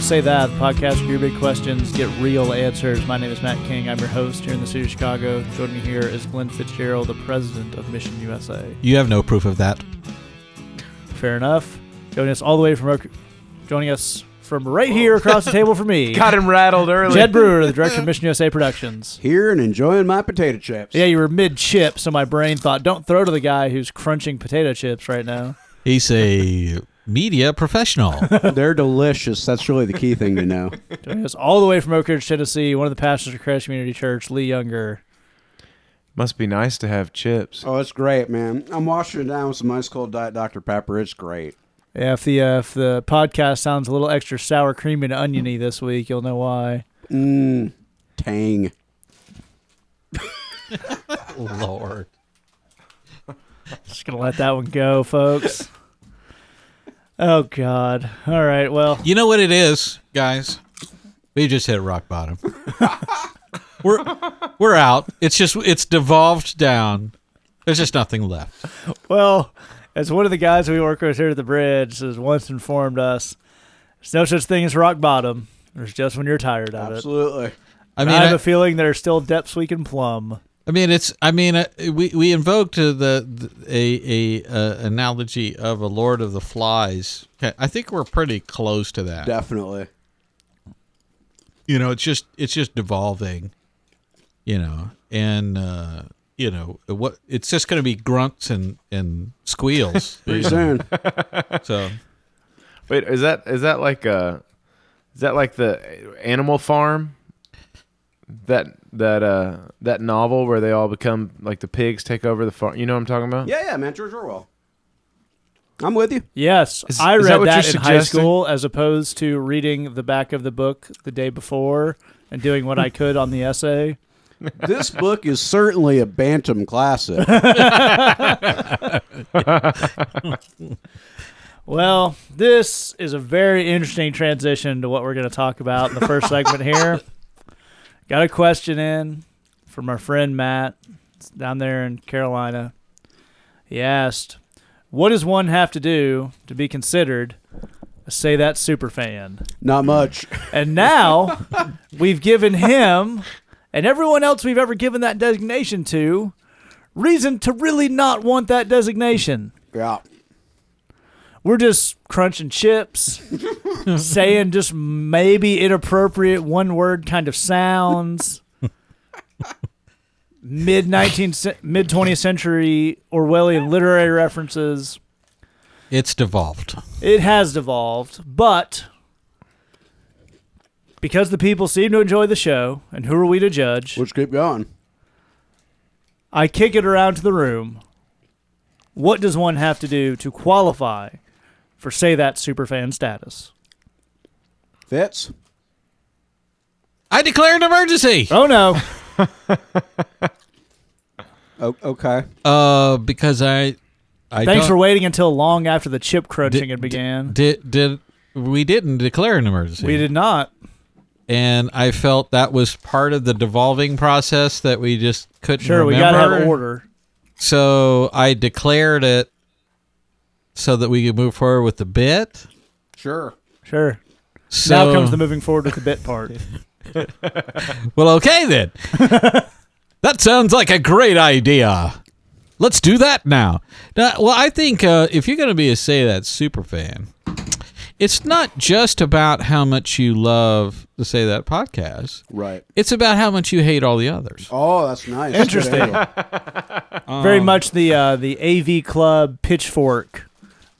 Say That, the podcast for your big questions get real answers. My name is Matt King. I'm your host here in the city of Chicago. Joining me here is Glenn Fitzgerald, the president of Mission USA. You have no proof of that. Fair enough. Joining us all the way from Oak- joining us from right here across the table from me, Got him rattled early. Jed Brewer, the director of Mission USA Productions. Here and enjoying my potato chips. Yeah, you were mid chip, so my brain thought, don't throw to the guy who's crunching potato chips right now. He's a media professional. They're delicious. That's really the key thing to know. Joining us all the way from Oak Ridge, Tennessee, one of the pastors of Christ Community Church, Lee Younger. Must be nice to have chips. Oh, it's great, man. I'm washing it down with some ice cold Diet Dr. Pepper. It's great. Yeah, if the uh, if the podcast sounds a little extra sour, creamy, and oniony this week, you'll know why. Mmm. Tang. Lord. Just gonna let that one go, folks. Oh God! All right, well, You know what it is, guys? We just hit rock bottom. we're we're out. It's just it's devolved down. There's just nothing left. well, as one of the guys we work with here at the bridge has once informed us, there's no such thing as rock bottom. There's just when you're tired of it. Absolutely. I mean, I, have I, a feeling there are still depths we can plumb. I mean, it's. I mean, uh, we we invoked uh, the, the a a uh, analogy of a Lord of the Flies. I think we're pretty close to that. Definitely. you know it's just it's just devolving you know and uh you know what it's just going to be grunts and and squeals Pretty soon. so Wait, is that is that like uh is that like the Animal Farm? That that uh that novel where they all become like the pigs take over the farm. You know what I'm talking about? yeah, yeah, man. George Orwell. I'm with you. Yes, Is- I is read that what that, you're in high suggesting? school as opposed to reading the back of the book the day before and doing what I could on the essay. This book is certainly a Bantam classic. Well, this is a very interesting transition to what we're going to talk about in the first segment here. Got a question in from our friend Matt It's down there in Carolina. He asked, "What does one have to do to be considered a say that super fan?" Not much. And now we've given him and everyone else we've ever given that designation to reason to really not want that designation. Yeah. We're just crunching chips, saying just maybe inappropriate one word kind of sounds. Mid 19th mid 20th century Orwellian literary references. it's devolved It has devolved, but because the people seem to enjoy the show, and who are we to judge? Let's keep going. I kick it around to the room. What does one have to do to qualify for say that superfan status? Fitz? i declare an emergency Oh no. Oh, okay. uh because i i Thanks don't- for waiting until long after the chip crunching Did- had began. did did we didn't declare an emergency we did not. and i felt that was part of the devolving process that we just couldn't Sure, we remember. gotta have order. so i declared it so that we could move forward with the bit Sure. Sure. so now comes the moving forward with the bit part. Well, okay then. that sounds like a great idea. Let's do that now. now well, I think uh, if you're going to be a say that super fan, it's not just about how much you love the say that podcast. Right. It's about how much you hate all the others. Oh, that's nice. Interesting. Good. Very Um, much the uh, the AV Club pitchfork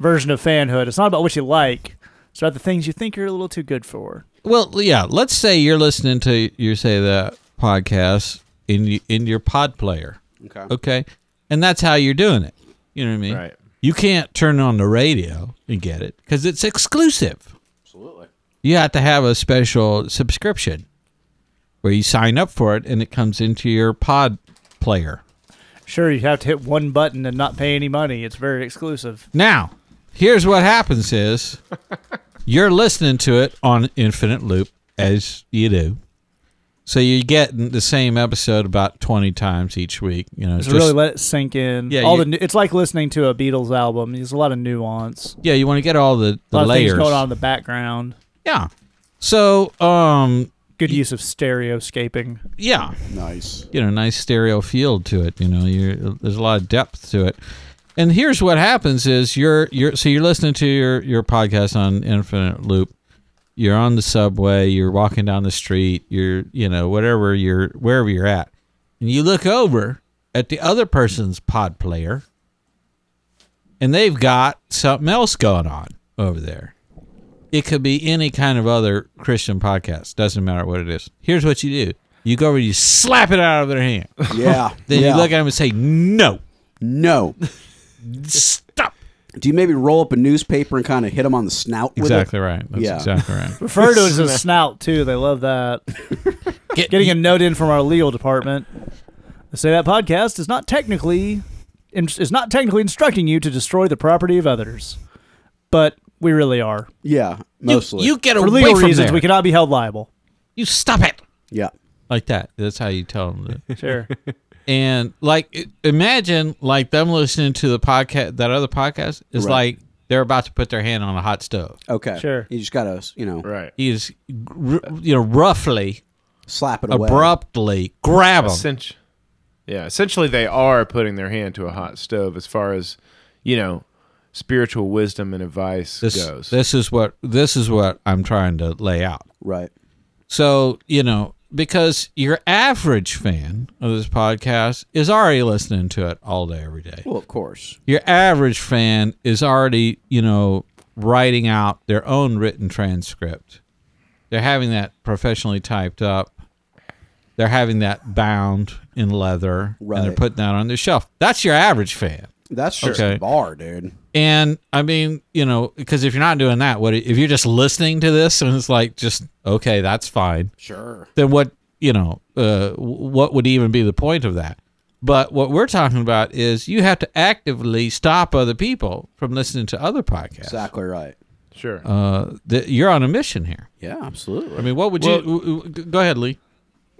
version of fanhood. It's not about what you like. It's about the things you think you're a little too good for. Well, yeah. Let's say you're listening to your say that podcast in y- in your pod player. Okay. Okay, and that's how you're doing it. You know what I mean? Right. You can't turn on the radio and get it because it's exclusive. Absolutely. You have to have a special subscription where you sign up for it and it comes into your pod player. Sure, you have to hit one button and not pay any money. It's very exclusive. Now, here's what happens is you're listening to it on infinite loop as you do. So you're getting the same episode about 20 times each week, you know. Just, just- really let it sink in. Yeah, all you- the nu- it's like listening to a Beatles album. There's a lot of nuance. yeah, you want to get all the, A the lot of layers. things going on in the background. Yeah. So, um, Good use of stereoscaping. yeah, Nice. you know, nice stereo field to it. You know, you there's a lot of depth to it. And here's what happens: is you're you're so you're listening to your your podcast on Infinite Loop. You're on the subway. You're walking down the street. You're you know whatever you're wherever you're at, and you look over at the other person's pod player, and they've got something else going on over there. It could be any kind of other Christian podcast. Doesn't matter what it is. Here's what you do: you go over, and you slap it out of their hand. Yeah. Then yeah. you look at them and say, "No, No. Stop." Do you maybe roll up a newspaper and kind of hit them on the snout with Exactly it? right. That's Yeah. exactly right. Refer to it as a snout too. They love that. Get- Getting a note in from our legal department. They say that podcast is not technically is not technically instructing you to destroy the property of others, but we really are. Yeah, mostly. you get away For legal from reasons, there. we cannot be held liable. you stop it yeah. like that. That's how you tell them. That. Sure. and like, imagine like them listening to the podcast. That other podcast is Right. like they're about to put their hand on a hot stove. Okay. Sure. You just gotta, you know, Right. You just, r- you know, roughly, slap it away. abruptly grab them. Essen- yeah, essentially they are putting their hand to a hot stove as far as, you know, spiritual wisdom and advice This, goes. this is what this is what I'm trying to lay out. Right. So, you know, because your average fan of this podcast is already listening to it all day, every day. Well, of course. Your average fan is already, you know, writing out their own written transcript. They're having that professionally typed up. They're having that bound in leather and they're putting that on their shelf. That's your average fan. That's just Okay. the bar, dude. And I mean, you know, because if you're not doing that, what if you're just listening to this and it's like, just okay, that's fine. Sure. Then what, you know, uh, what would even be the point of that? But what we're talking about is you have to actively stop other people from listening to other podcasts. Exactly right. sure. Uh, th- you're on a mission here. Yeah, absolutely. I mean, what would you? w- w- Go ahead, Lee.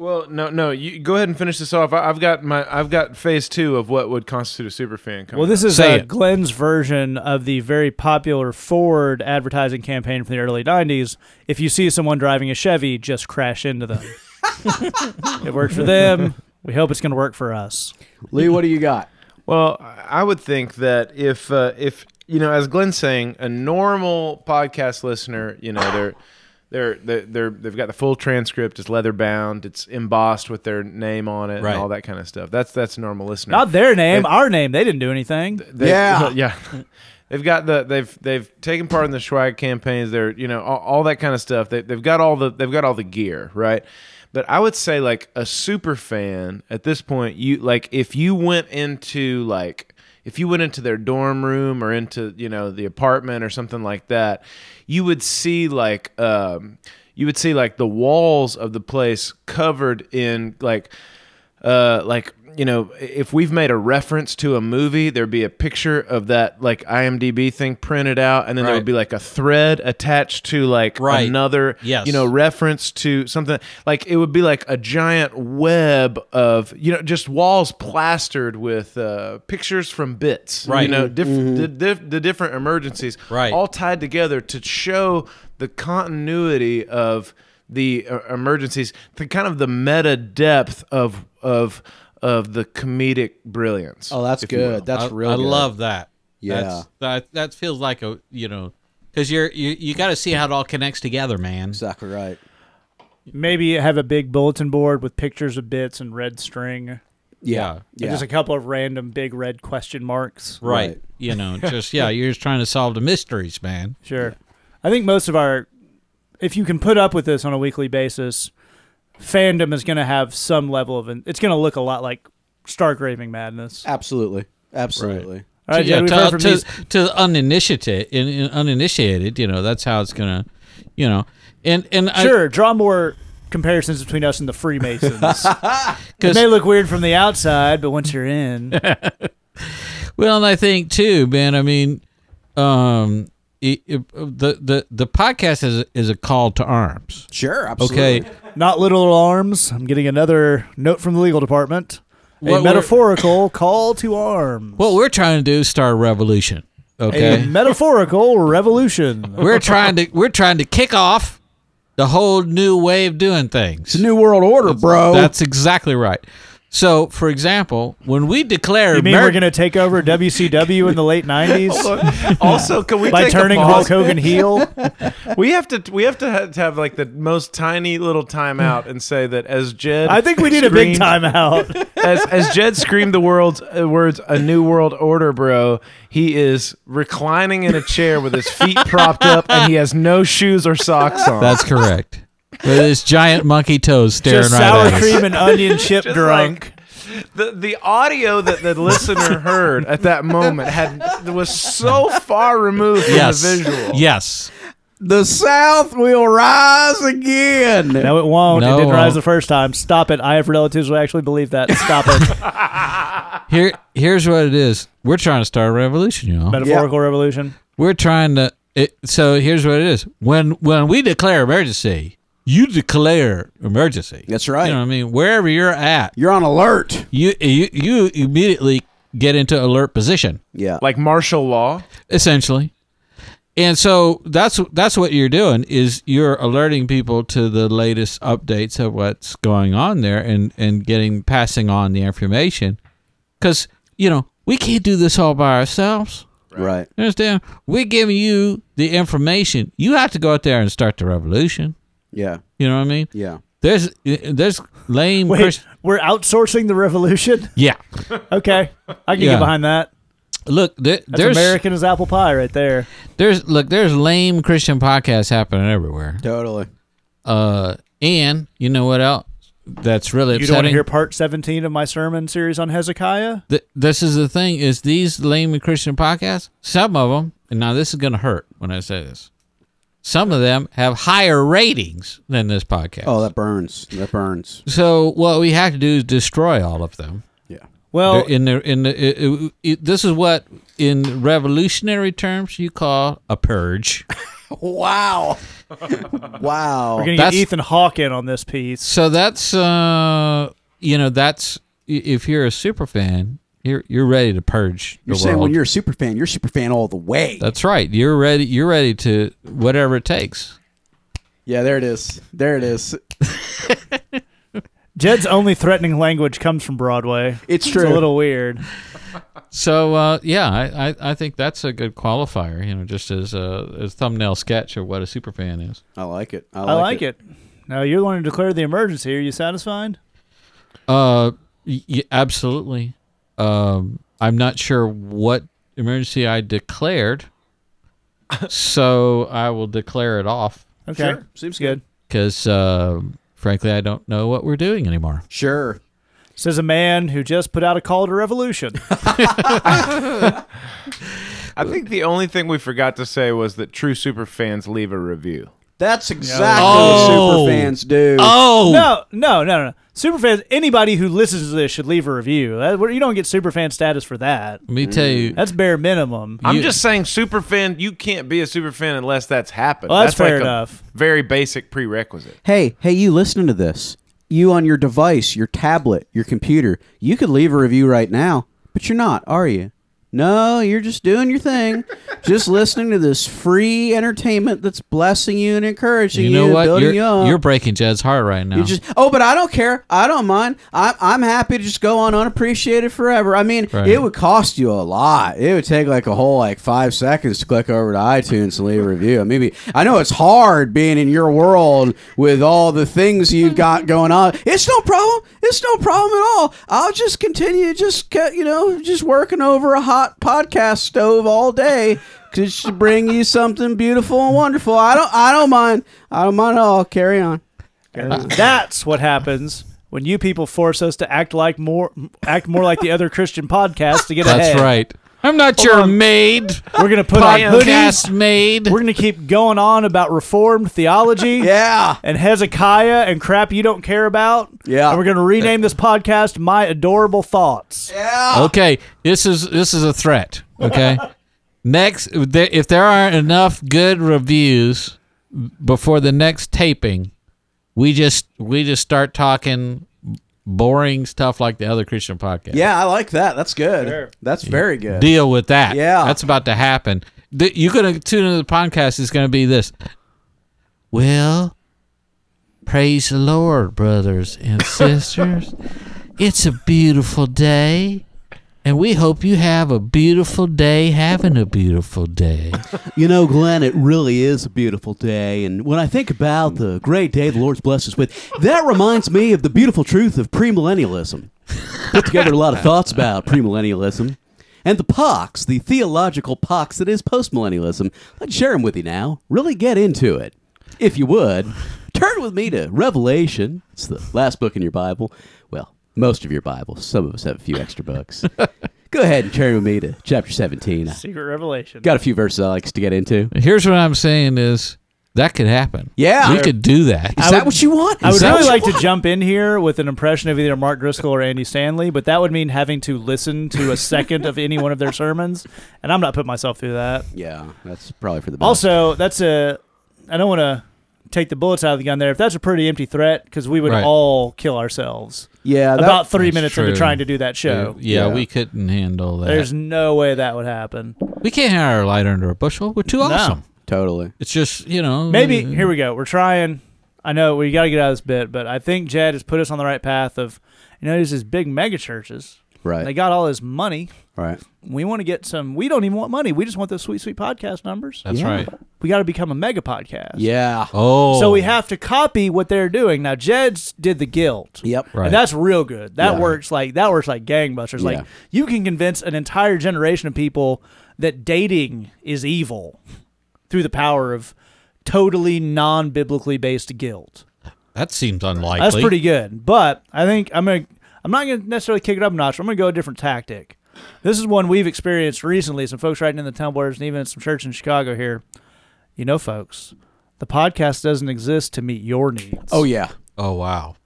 Well, no, no. You go ahead and finish this off. I, I've got my, I've got phase two of what would constitute a super fan. Coming Well, this is Say uh. Glenn's version of the very popular Ford advertising campaign from the early 90s. If you see someone driving a Chevy, just crash into them. it worked for them. We hope it's going to work for us. Lee, what do you got? Well, I would think that if uh, if you know, as Glenn's saying, a normal podcast listener, you know, they're they're they're, they're they've got the full transcript. It's leather bound. It's embossed with their name on it Right. and all that kind of stuff. That's that's a normal listener. Not their name, It- our name. They didn't do anything. They- Yeah. yeah. They've got the they've they've taken part in the swag campaigns. They're you know all, all that kind of stuff. They, they've got all the they've got all the gear right. But I would say like a super fan at this point. You like if you went into like if you went into their dorm room or into you know the apartment or something like that, you would see like um you would see like the walls of the place covered in like uh like you know if we've made a reference to a movie there'd be a picture of that like IMDb thing printed out and then there would be like a thread attached to like Right. another Yes. you know reference to something like it would be like a giant web of you know just walls plastered with uh pictures from bits right? you know diff- the, diff- the different emergencies Right. all tied together to show the continuity of the uh, emergencies, the kind of the meta depth of of of the comedic brilliance. Oh, that's if you will. good. That's I, real. I good. love that. Yeah. That's, that that feels like a you know because you're you you got to see how it all connects together, man. exactly right. Maybe have a big bulletin board with pictures of bits and red string. Yeah. And Yeah. just a couple of random big red question marks. Right. Right. You know, just yeah, you're just trying to solve the mysteries, man. Sure. I think most of our, if you can put up with this on a weekly basis, fandom is going to have some level of, it's going to look a lot like Stark Raving Madness. Absolutely. Absolutely. All right, yeah, we've to, heard to, to the uninitiated, in, in uninitiated, you know, that's how it's gonna, you know, and and I- Sure, draw more comparisons between us and the Freemasons. it 'cause- may look weird from the outside, but once you're in, well, and I think too, man. I mean, um, it, it- the the the podcast is is a call to arms. Sure. Absolutely. Okay, not little arms. I'm getting another note from the legal department. A we're- metaphorical call to arms. what we're trying to do is start a revolution. Okay. A metaphorical revolution. we're trying to we're trying to kick off the whole new way of doing things. It's a new world order, bro. That's exactly right. So, for example, when we declare You mean Amer- we're going to take over WCW in the late 90s also, can we by take turning a Hulk? Hogan heel? We have to we have to have, to have like the most tiny little timeout and say that as Jed, I think we need a big timeout. as as Jed screamed the world's uh, words "a new world order, bro." He is reclining in a chair with his feet propped up, and he has no shoes or socks on. That's correct. With his giant monkey toes staring Just right sour at us. cream and onion chip Just drunk. the the audio that the listener heard at that moment had was so far removed from Yes. the visual. Yes. the South will rise again. No, it won't. No, it didn't it rise won't. the first time. Stop it. I have relatives who actually believe that. Stop it. Here here's what it is. We're trying to start a revolution, you know. Metaphorical revolution. We're trying to it, so here's what it is. When when we declare emergency, you declare emergency. That's right. You know what I mean? Wherever you're at, You're on alert. you you you immediately get into alert position. Yeah. Like martial law. essentially. And so that's that's what you're doing is you're alerting people to the latest updates of what's going on there and and getting passing on the information cuz you know, we can't do this all by ourselves. right. You understand? We're giving you the information. You have to go out there and start the revolution. Yeah. You know what I mean? Yeah. There's there's lame Wait, Christ- we're outsourcing the revolution? Yeah. Okay. I can Yeah. get behind that. Look, there, That's there's American as apple pie right there. there's look, there's lame Christian podcasts happening everywhere. Totally. Uh, and you know what else? That's really upsetting. You don't want to hear part 17 of my sermon series on Hezekiah? Th- this is the thing: is these lame Christian podcasts? Some of them, and now this is going to hurt when I say this. Some of them have higher ratings than this podcast. Oh, that burns. That burns. so what we have to do is destroy all of them. Yeah. Well, They're in the in the it, it, it- this is what in revolutionary terms you call a purge. Wow. wow. we're going to get Ethan Hawke in on this piece. So that's uh you know that's if you're a super fan, you're you're ready to purge You're the saying world. when you're a super fan, you're a super fan all the way. That's right. You're ready. You're ready to whatever it takes. yeah, there it is. There it is. Jed's only threatening language comes from Broadway. It's It's true. a little weird. So uh, yeah, I, I I think that's a good qualifier. You know, just as a as thumbnail sketch of what a super fan is. I like it. I I like, like, it. Now, you're going to declare the emergency. Are you satisfied? Uh, y- y- absolutely. Um, I'm not sure what emergency I declared, so I will declare it off Okay. Sure. Seems good. because uh, frankly, I don't know what we're doing anymore. Sure. Says a man who just put out a call to revolution. I think the only thing we forgot to say was that true super fans leave a review. That's exactly Oh. what super fans do. Oh no, no, no, no. Superfans, anybody who listens to this should leave a review. Uh, that, you don't get superfan status for that. Let me tell you, That's bare minimum. I'm You- just saying, super fan. You can't be a super fan unless that's happened. Well, that's fair like enough. A very basic prerequisite. Hey, hey, you listening to this? You on your device, your tablet, your computer, you could leave a review right now, but you're not, are you? No, you're just doing your thing, just listening to this free entertainment that's blessing you and encouraging you you, know and what? building You're, you up. you're breaking Jed's heart right now. You just oh, but I don't care. I don't mind. I'm I'm happy to just go on unappreciated forever. I mean, Right. it would cost you a lot. It would take like a whole like five seconds to click over to iTunes and leave a review. Maybe I know it's hard being in your world with all the things you've got going on. It's no problem. It's no problem at all. I'll just continue just you know just working over a hot podcast stove all day. Just to bring you something beautiful and wonderful. I don't. I don't mind. I don't mind at all. Carry on. And uh, that's what happens when you people force us to act like more, act more like the other Christian podcasts to get That's ahead. That's right. I'm not your on. maid. We're gonna put on Podcast hoodies. maid. We're gonna keep going on about Reformed theology. Yeah. and Hezekiah and crap you don't care about. Yeah. And we're going to rename this podcast My Adorable Thoughts. Yeah. Okay, this is this is a threat. Okay, next, if there aren't enough good reviews before the next taping, we just we just start talking boring stuff like the other Christian podcast. Yeah, I like that. That's good. Sure. That's very good. Deal with that. Yeah. That's about to happen. The, you're going to tune into the podcast. It's going to be this. Well, praise the Lord, brothers and sisters. it's a beautiful day. And we hope you have a beautiful day having a beautiful day. You know, Glenn, it really is a beautiful day. And when I think about the great day the Lord's blessed us with, that reminds me of the beautiful truth of premillennialism. Put together a lot of thoughts about premillennialism and the pox, the theological pox that is postmillennialism. Let's share them with you now. Really get into it. If you would, turn with me to Revelation. It's the last book in your Bible. Well, most of your Bible. Some of us have a few extra books. Go ahead and turn with me to chapter 17. Secret revelation. got a few verses I like to get into. Here's what I'm saying is that could happen. Yeah. We could do that. Is I that would- what you want? I Is would that really what you like to want? jump in here with an impression of either Mark Driscoll or Andy Stanley, but that would mean having to listen to a second of any one of their sermons, and I'm not putting myself through that. Yeah, that's probably for the best. Also, that's a. I don't want to take the bullets out of the gun there. If that's a pretty empty threat, because we would Right. all kill ourselves yeah, that, about three that's minutes true. into trying to do that show. Yeah, Yeah. we couldn't handle that. There's no way that would happen. we can't hide our light under a bushel. We're too No. awesome. totally. It's just, you know. Maybe uh, here we go. We're trying. I know we got to get out of this bit, but I think Jed has put us on the right path of, you know, there's these big mega churches. Right. They got all this money. Right. We want to get some. We don't even want money. We just want those sweet, sweet podcast numbers. That's Yeah. right. We got to become a mega podcast. Yeah. Oh. So we have to copy what they're doing. Now, Jed's did the guilt. Yep. Right. And that's real good. That Yeah. works like that works like gangbusters. Like you can convince an entire generation of people that dating is evil through the power of totally non-biblically based guilt. That seems unlikely. That's pretty good. But I think I'm gonna I'm not gonna necessarily kick it up a notch. I'm gonna go a different tactic. This is one we've experienced recently. Some folks writing in the tumblers and even some church in Chicago here. You know, folks, the podcast doesn't exist to meet your needs. Oh yeah. Oh, wow.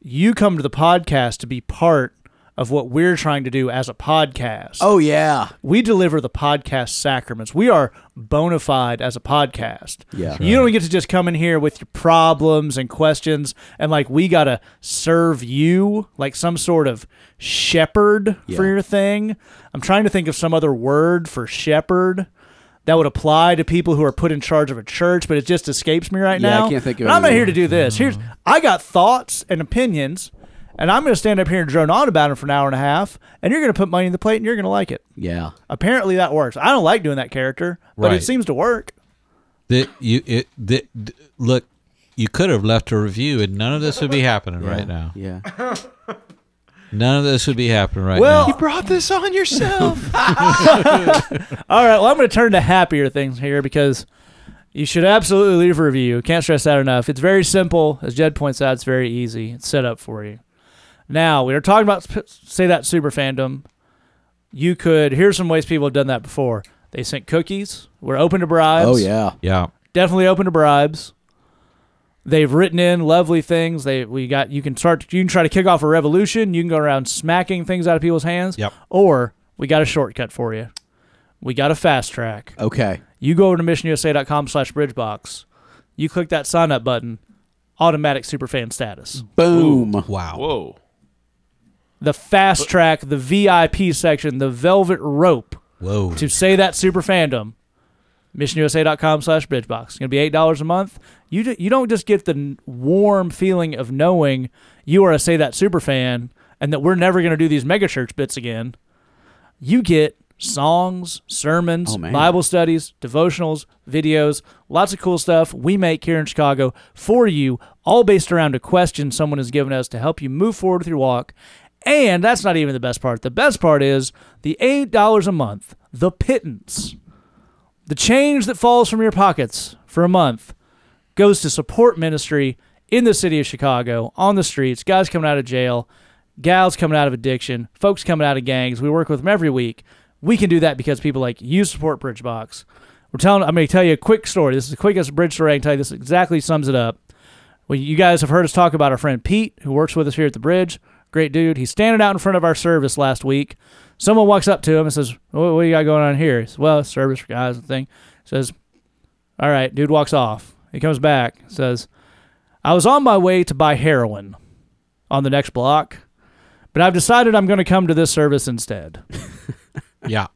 You come to the podcast to be part of what we're trying to do as a podcast. Oh yeah. We deliver the podcast sacraments. We are bona fide as a podcast. Yeah. You don't get to just come in here with your problems and questions and like we got to serve you like some sort of shepherd for your thing. I'm trying to think of some other word for shepherd that would apply to people who are put in charge of a church, but it just escapes me right Yeah, I can't think of But I'm not here to do this. Here's I got thoughts and opinions. And I'm going to stand up here and drone on about them for an hour and a half, and you're going to put money in the plate, and you're going to like it. Yeah. Apparently, that works. I don't like doing that character, but Right. it seems to work. The, you, it, the, d- look, you could have left a review and none of this would be happening right now. Yeah. None of this would be happening right now. Well, now. brought this on yourself. All right, well, I'm going to turn to happier things here because you should absolutely leave a review. Can't stress that enough. It's very simple. As Jed points out, it's very easy. It's set up for you. Now, we are talking about, say that super fandom. You could, here's some ways people have done that before. They sent cookies. We're open to bribes. Oh yeah. Yeah. definitely open to bribes. They've written in lovely things. They we got you can start you can try to kick off a revolution. You can go around smacking things out of people's hands. Yep. Or we got a shortcut for you. We got a fast track. Okay. You go over to missionusa.com slash bridgebox. You click that sign up button, automatic superfan status. Boom. Wow. Whoa. The fast track, the VIP section, the velvet rope Whoa. to say that super fandom missionusa.com slash bridgebox it's going to be $8 a month you, you don't just get the warm feeling of knowing you are a say that super fan and that we're never going to do these mega church bits again you get songs sermons Oh, man. bible studies devotionals videos lots of cool stuff we make here in chicago for you all based around a question someone has given us to help you move forward with your walk and that's not even the best part the best part is the $8 a month the pittance the change that falls from your pockets for a month goes to support ministry in the city of Chicago, on the streets, guys coming out of jail, gals coming out of addiction, folks coming out of gangs. We work with them every week. We can do that because people like you support Bridgebox. We're telling. I'm going to tell you a quick story. This is the quickest bridge story I can tell you. This exactly sums it up. Well, you guys have heard us talk about our friend Pete, who works with us here at the bridge. Great dude. He's standing out in front of our service last week. Someone walks up to him and says, "What, what do you got going on here?" He says, "Well, service guys and thing." Says, "All right." Dude walks off. He comes back. Says, "I was on my way to buy heroin on the next block. but I've decided I'm going to come to this service instead. Yeah.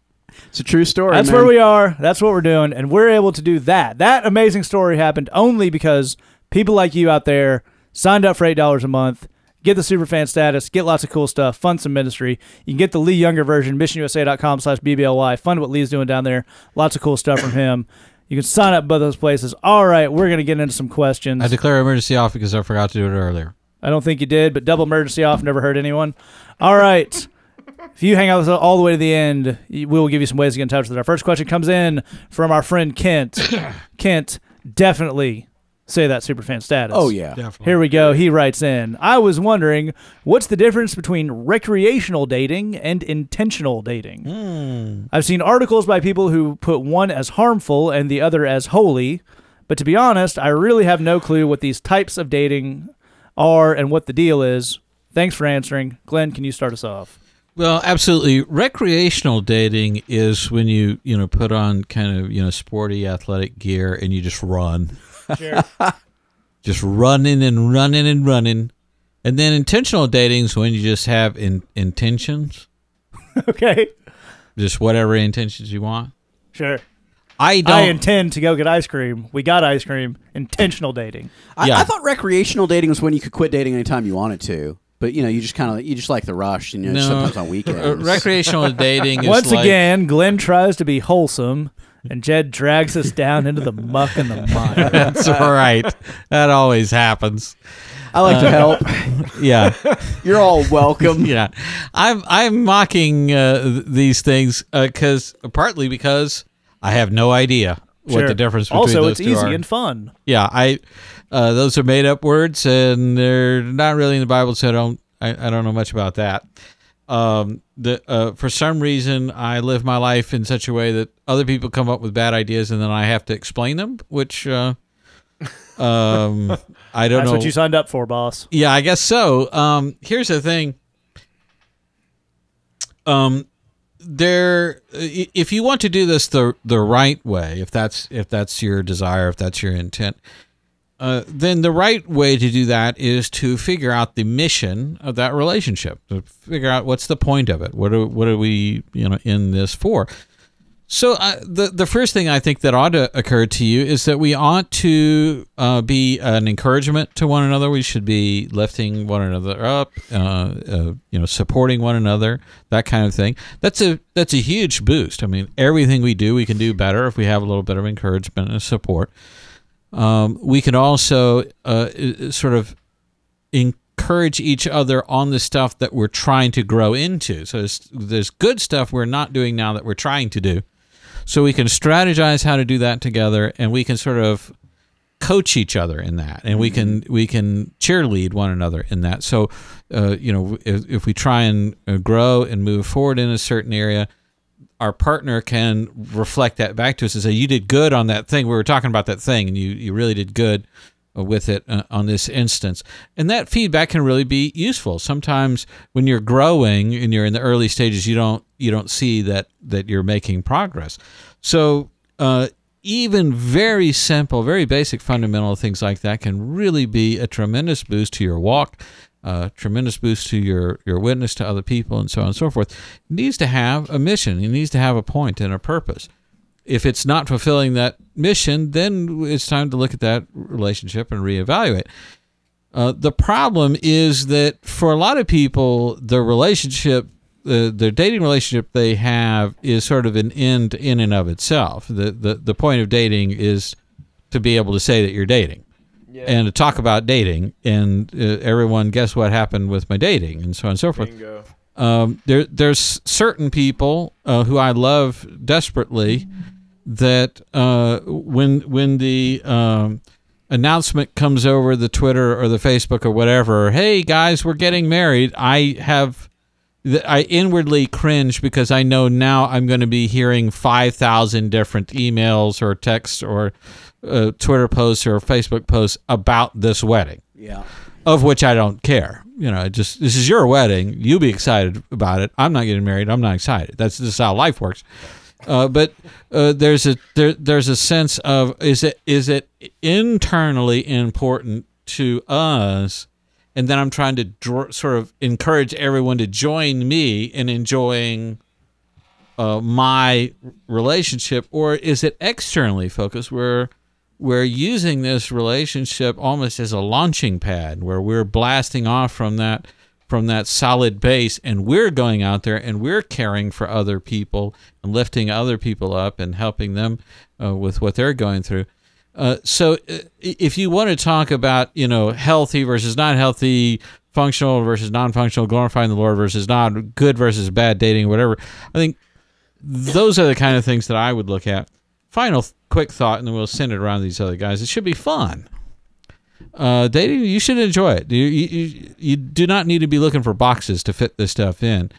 It's a true story. That's man. where we are. That's what we're doing. And we're able to do that. That amazing story happened only because people like you out there signed up for $8 a month, get the superfan status, get lots of cool stuff, fund some ministry. You can get the Lee Younger version, missionusa.com slash BBLY. Fund what Lee's doing down there. Lots of cool stuff from him. You can sign up both those places. All right, we're going to get into some questions. I declare emergency off because I forgot to do it earlier. I don't think you did, but double emergency off never hurt anyone. All right. If you hang out with us all the way to the end, we will give you some ways to get in touch with us. Our first question comes in from our friend Kent. Kent, definitely say that superfan status. Oh yeah. Definitely. Here we go. He writes in I was wondering what's the difference between recreational dating and intentional dating? Hmm. I've seen articles by people who put one as harmful and the other as holy, but to be honest, I really have no clue what these types of dating are and what the deal is. Thanks for answering. Glenn, can you start us off? Well, absolutely. Recreational dating is when you, you know, put on kind of, you know, sporty athletic gear and you just run. Sure. Just running and running and running. And then intentional dating is when you just have in, intentions, okay. just whatever intentions you want. Sure. I don't I intend to go get ice cream. We got ice cream. Intentional dating. I, Yeah. I thought recreational dating was when you could quit dating anytime you wanted to. But you know, you just kind of you just like the rush, and you know, No. sometimes on weekends. recreational dating is Once like, again, Glenn tries to be wholesome, and Jed drags us down into the muck and the mire. That's right. That always happens. I like to help. Yeah. You're all welcome. yeah, I'm I'm mocking uh, these things because partly because I have no idea what Sure. the difference between Also, those it's two easy are. and fun. yeah, I uh, those are made up words and they're not really in the Bible, so I don't I, I don't know much about that. Um, the uh, for some reason I live my life in such a way that other people come up with bad ideas and then I have to explain them, which uh, um, I don't That's know. what you signed up for, boss. Yeah, I guess so. Um, here's the thing. Um, there, if you want to do this the the right way, if that's if that's your desire, if that's your intent, uh, then the right way to do that is to figure out the mission of that relationship. To figure out what's the point of it. What are what are we you know in this for? So uh, the the first thing I think that ought to occur to you is that we ought to uh, be an encouragement to one another. We should be lifting one another up, uh, uh, you know, supporting one another, that kind of thing. That's a that's a huge boost. I mean, everything we do, we can do better if we have a little bit of encouragement and support. Um, we can also uh, sort of encourage each other on the stuff that we're trying to grow into. So there's, there's good stuff we're not doing now that we're trying to do. So we can strategize how to do that together, and we can sort of coach each other in that, and we can we can cheerlead one another in that. So, uh, you know, if, if we try and uh, grow and move forward in a certain area, our partner can reflect that back to us and say, "You did good on that thing. We were talking about that thing, and you you really did good." uh, With it uh, on this instance, and that feedback can really be useful. Sometimes when you're growing and you're in the early stages, you don't you don't see that that you're making progress. So uh, even very simple, very basic, fundamental things like that can really be a tremendous boost to your walk, a tremendous boost to your your witness to other people, and so on and so forth. Needs to have a mission. It needs to have a point and a purpose. If it's not fulfilling that mission, then it's time to look at that relationship and reevaluate. Uh, the problem is that for a lot of people, the relationship, the the dating relationship they have is sort of an end in and of itself. The the the point of dating is to be able to say that you're dating and to talk about dating and uh, everyone guess what happened with my dating and so on and so forth Bingo. um, there there's certain people uh, who I love desperately that uh, when when the um, announcement comes over the Twitter or the Facebook or whatever, hey guys, we're getting married. I have I inwardly cringe because I know now I'm going to be hearing five thousand different emails or texts or uh, Twitter posts or Facebook posts about this wedding Yeah. of which I don't care. You know, just this is your wedding. You be excited about it. I'm not getting married. I'm not excited. That's just how life works. Uh, but uh, there's a there, there's a sense of is it is it internally important to us and then I'm trying to dr- sort of encourage everyone to join me in enjoying uh, my relationship, or is it externally focused where we're using this relationship almost as a launching pad, where we're blasting off from that from that solid base, and we're going out there and we're caring for other people and lifting other people up and helping them uh, with what they're going through. Uh, so, uh, if you want to talk about you know healthy versus not healthy, functional versus non-functional, glorifying the Lord versus not, good versus bad dating, whatever, I think those are the kind of things that I would look at. Final quick thought, and then we'll send it around to these other guys. It should be fun. Uh, dating, you should enjoy it. You, you, you do not need to be looking for boxes to fit this stuff in.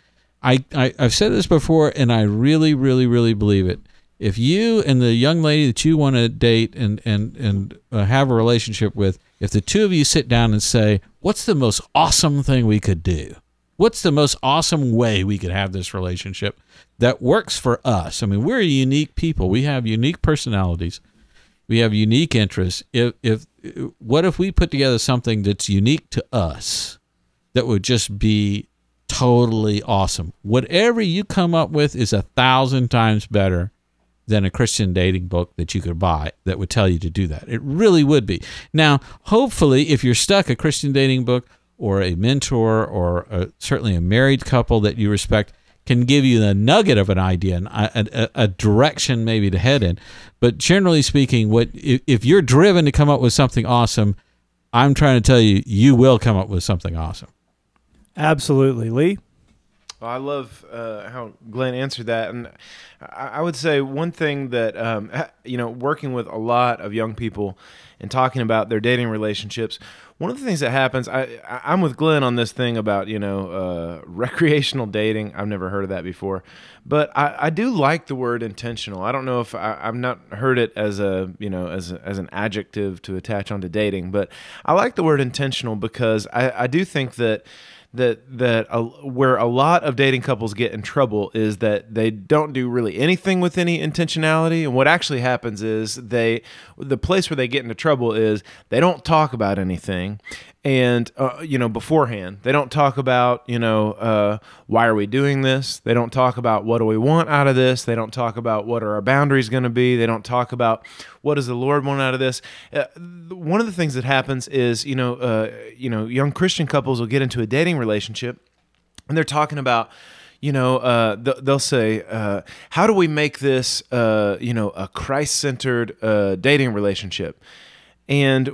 I, I, I've said this before, and I really, really, really believe it. If you and the young lady that you want to date and and and uh, have a relationship with, if the two of you sit down and say, "What's the most awesome thing we could do? What's the most awesome way we could have this relationship that works for us?" I mean, we're unique people. We have unique personalities. We have unique interests. If if what if we put together something that's unique to us that would just be totally awesome? Whatever you come up with is a thousand times better than a Christian dating book that you could buy that would tell you to do that. It really would be. Now, hopefully, if you're stuck, a Christian dating book or a mentor or a, certainly a married couple that you respect can give you the nugget of an idea and a, a, a direction maybe to head in. But generally speaking, what if, if you're driven to come up with something awesome, I'm trying to tell you, you will come up with something awesome. Absolutely, Lee. Well, I love uh, how Glenn answered that, and I, I would say one thing that um, you know, working with a lot of young people and talking about their dating relationships. One of the things that happens, I, I'm with Glenn on this thing about you know uh, recreational dating. I've never heard of that before, but I, I do like the word intentional. I don't know if I, I've not heard it as a you know as a, as an adjective to attach onto dating, but I like the word intentional because I, I do think that that that where a lot of dating couples get in trouble is that they don't do really anything with any intentionality. And what actually happens is they the place where they get into trouble is they don't talk about anything and uh, you know beforehand they don't talk about you know uh, why are we doing this? They don't talk about what do we want out of this? They don't talk about what are our boundaries going to be? They don't talk about what does the lord want out of this? Uh, one of the things that happens is you know uh, you know young christian couples will get into a dating relationship and they're talking about you know uh, th- they'll say uh, how do we make this uh, you know a christ-centered uh, dating relationship and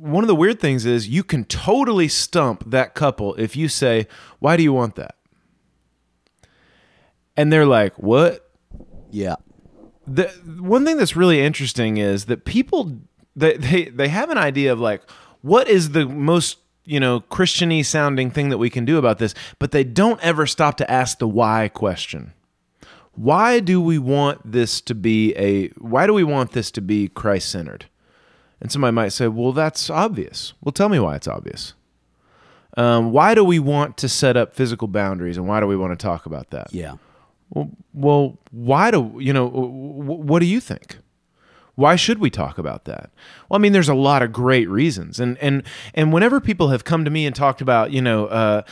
one of the weird things is you can totally stump that couple if you say, Why do you want that? And they're like, What? Yeah. The one thing that's really interesting is that people they they, they have an idea of like what is the most you know Christiany sounding thing that we can do about this, but they don't ever stop to ask the why question. Why do we want this to be a why do we want this to be Christ centered? And somebody might say, well, that's obvious. Well, tell me why it's obvious. Um, why do we want to set up physical boundaries and why do we want to talk about that? Yeah. Well, well why do, you know, what do you think? Why should we talk about that? Well, I mean, there's a lot of great reasons. And, and, and whenever people have come to me and talked about, you know, uh,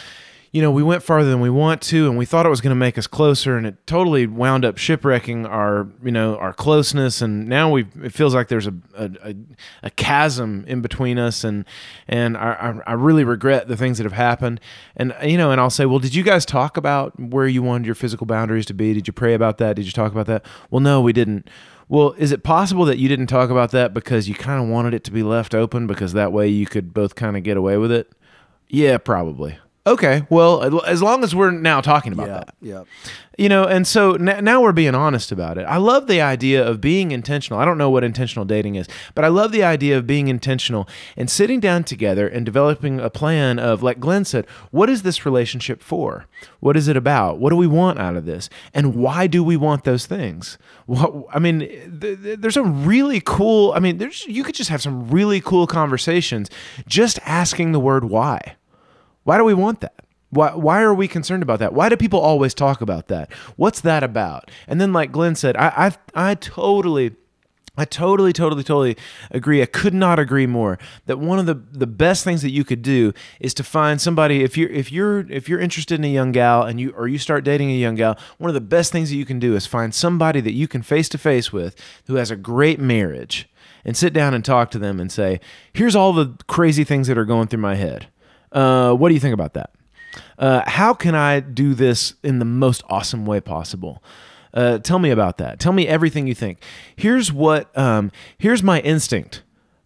you know, we went farther than we want to, and we thought it was going to make us closer, and it totally wound up shipwrecking our, you know, our closeness. And now we, it feels like there's a a, a, chasm in between us, and and I, I, I really regret the things that have happened. And you know, and I'll say, well, did you guys talk about where you wanted your physical boundaries to be? Did you pray about that? Did you talk about that? Well, no, we didn't. Well, is it possible that you didn't talk about that because you kind of wanted it to be left open because that way you could both kind of get away with it? Yeah, probably. Okay, well, as long as we're now talking about Yeah. that. Yeah. You know, and so n- now we're being honest about it. I love the idea of being intentional. I don't know what intentional dating is, but I love the idea of being intentional and sitting down together and developing a plan of, like Glenn said, what is this relationship for? What is it about? What do we want out of this? And why do we want those things? What, I mean, th- th- there's some really cool, I mean, there's you could just have some really cool conversations just asking the word why. Why do we want that? Why, why are we concerned about that? Why do people always talk about that? What's that about? And then, like Glenn said, I, I, I totally I totally, totally, totally agree. I could not agree more. That one of the the best things that you could do is to find somebody if you're if you're if you're interested in a young gal and you or you start dating a young gal, one of the best things that you can do is find somebody that you can face to face with who has a great marriage and sit down and talk to them and say, "Here's all the crazy things that are going through my head. Uh, what do you think about that? Uh, how can I do this in the most awesome way possible?" Uh, tell me about that. Tell me everything you think. Here's what. Um, here's my instinct.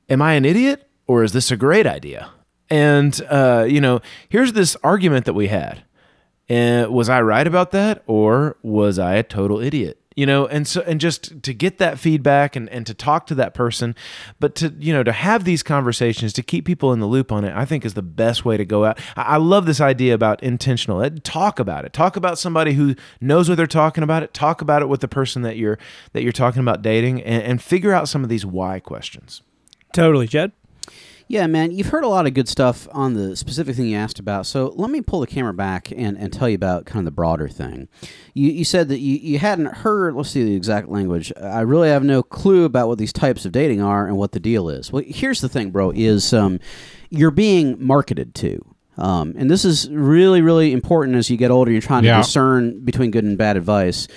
Am I an idiot or is this a great idea? And uh, you know, here's this argument that we had. Uh, was I right about that or was I a total idiot? You know, and so and just to get that feedback and, and to talk to that person, but to you know to have these conversations to keep people in the loop on it, I think is the best way to go out. I, love this idea about intentional. Uh, Talk about it. Talk about somebody who knows what they're talking about. It. Talk about it with the person that you're that you're talking about dating, and, and figure out some of these why questions. Totally, Jed. Yeah, man, you've heard a lot of good stuff on the specific thing you asked about. So let me pull the camera back and, and tell you about kind of the broader thing. You, you said that you, you hadn't heard, let's see the exact language. I really have no clue about what these types of dating are and what the deal is. Well, here's the thing, bro, is um, you're being marketed to. Um, and this is really, really important as you get older. You're trying to discern between good and bad advice.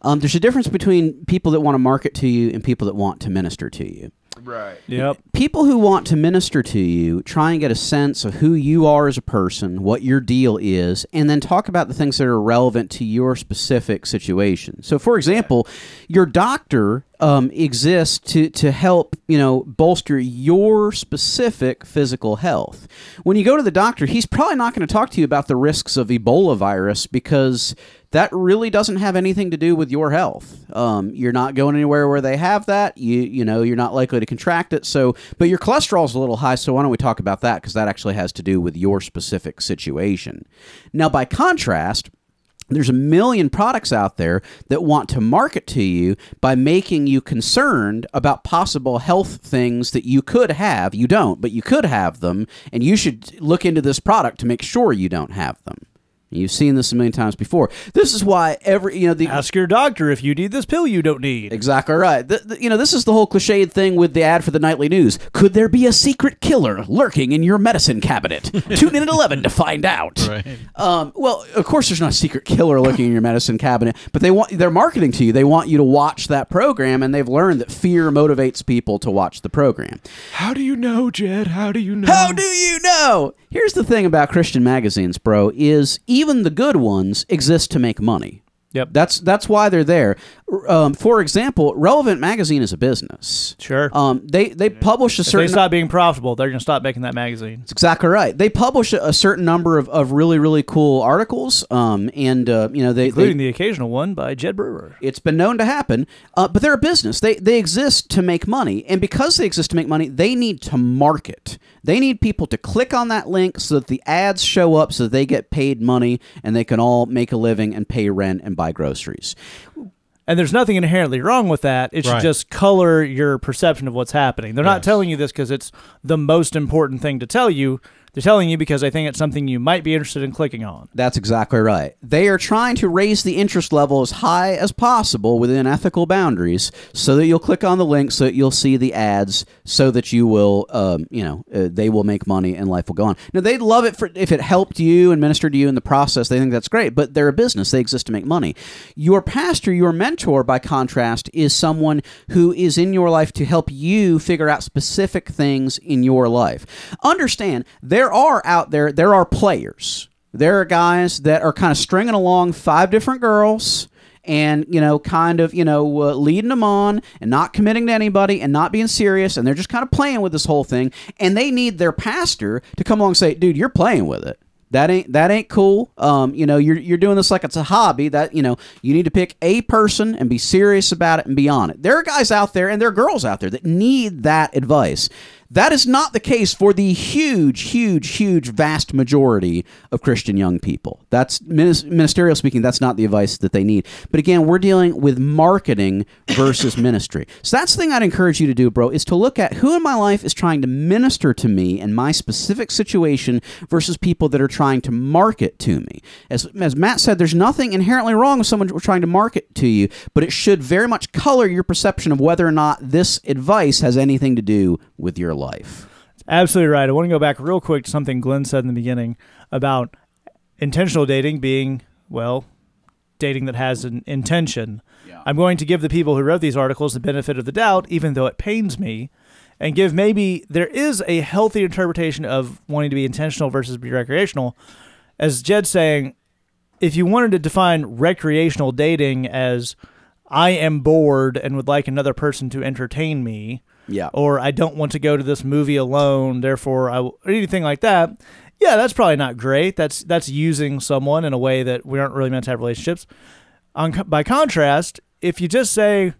Um, there's a difference between people that want to market to you and people that want to minister to you Right. Yep. people who want to minister to you try and get a sense of who you are as a person, what your deal is, and then talk about the things that are relevant to your specific situation. So, for example, your doctor um, to to help you know bolster your specific physical health. When you go to the doctor, he's probably not going to talk to you about the risks of Ebola virus because that really doesn't have anything to do with your health. Um, you're not going anywhere where they have that. You you know you're not likely to contract it. So, but your cholesterol's a little high. So why don't we talk about that? Because that actually has to do with your specific situation. Now, by contrast. There's a million products out there that want to market to you by making you concerned about possible health things that you could have. You don't, but you could have them, and you should look into this product to make sure you don't have them. You've seen this a million times before. This is why every you know the Ask your doctor if you need this pill you don't need. Exactly right. The, the- you know, this is the whole cliched thing with the ad for the nightly news. Could there be a secret killer lurking in your medicine cabinet? Tune in at 11 to find out. Right. Um, well, of course, there's not a secret killer lurking in your medicine cabinet, but they want they're marketing to you. They want you to watch that program, and they've learned that fear motivates people to watch the program. How do you know, Jed? How do you know? How do you know? Here's the thing about Christian magazines, bro, is even the good ones exist to make money. Yep. That's that's why they're there. Um, for example, Relevant Magazine is a business. Sure. Um, they they publish a certain. if they certain. stop being profitable, they're going to stop making that magazine. That's exactly right. They publish a, a certain number of, of really really cool articles. Um, and uh, you know they, they Including the occasional one by Jed Brewer. it's been known to happen, uh, but they're a business. They they exist to make money, and because they exist to make money, they need to market. They need people to click on that link so that the ads show up, so that they get paid money and they can all make a living and pay rent and buy groceries. And there's nothing inherently wrong with that. It should Right. just color your perception of what's happening. They're not Yes. telling you this because it's the most important thing to tell you. They're telling you because they think it's something you might be interested in clicking on. That's exactly right. They are trying to raise the interest level as high as possible within ethical boundaries so that you'll click on the link, so that you'll see the ads, so that you will, um, you know, uh, they will make money and life will go on. Now, they'd love it for if it helped you and ministered to you in the process. They think that's great, but they're a business. They exist to make money. Your pastor, your mentor, by contrast, is someone who is in your life to help you figure out specific things in your life. Understand, there are out there, there are players. There are guys that are kind of stringing along five different girls and, you know, kind of, you know, uh, leading them on and not committing to anybody and not being serious. And they're just kind of playing with this whole thing. And they need their pastor to come along and say, dude, you're playing with it. That ain't that ain't cool. Um, you know, you're you're doing this like it's a hobby. That you know, you need to pick a person and be serious about it and be on it. There are guys out there and there are girls out there that need that advice. That is not the case for the huge, huge, huge, vast majority of Christian young people. That's ministerial speaking. That's not the advice that they need. But again, we're dealing with marketing versus ministry. So that's the thing I'd encourage you to do, bro, is to look at who in my life is trying to minister to me in my specific situation versus people that are trying to market to me. As as Matt said, there's nothing inherently wrong with someone trying to market to you, but it should very much color your perception of whether or not this advice has anything to do with your life. Absolutely right. I want to go back real quick to something Glenn said in the beginning about intentional dating being, well, dating that has an intention. I'm going to give the people who wrote these articles the benefit of the doubt, even though it pains me, and give maybe there is a healthy interpretation of wanting to be intentional versus be recreational. As Jed's saying, if you wanted to define recreational dating as I am bored and would like another person to entertain me, Yeah. or I don't want to go to this movie alone, therefore I will, or anything like that. Yeah, that's probably not great. That's that's using someone in a way that we aren't really meant to have relationships. On by contrast, if you just say,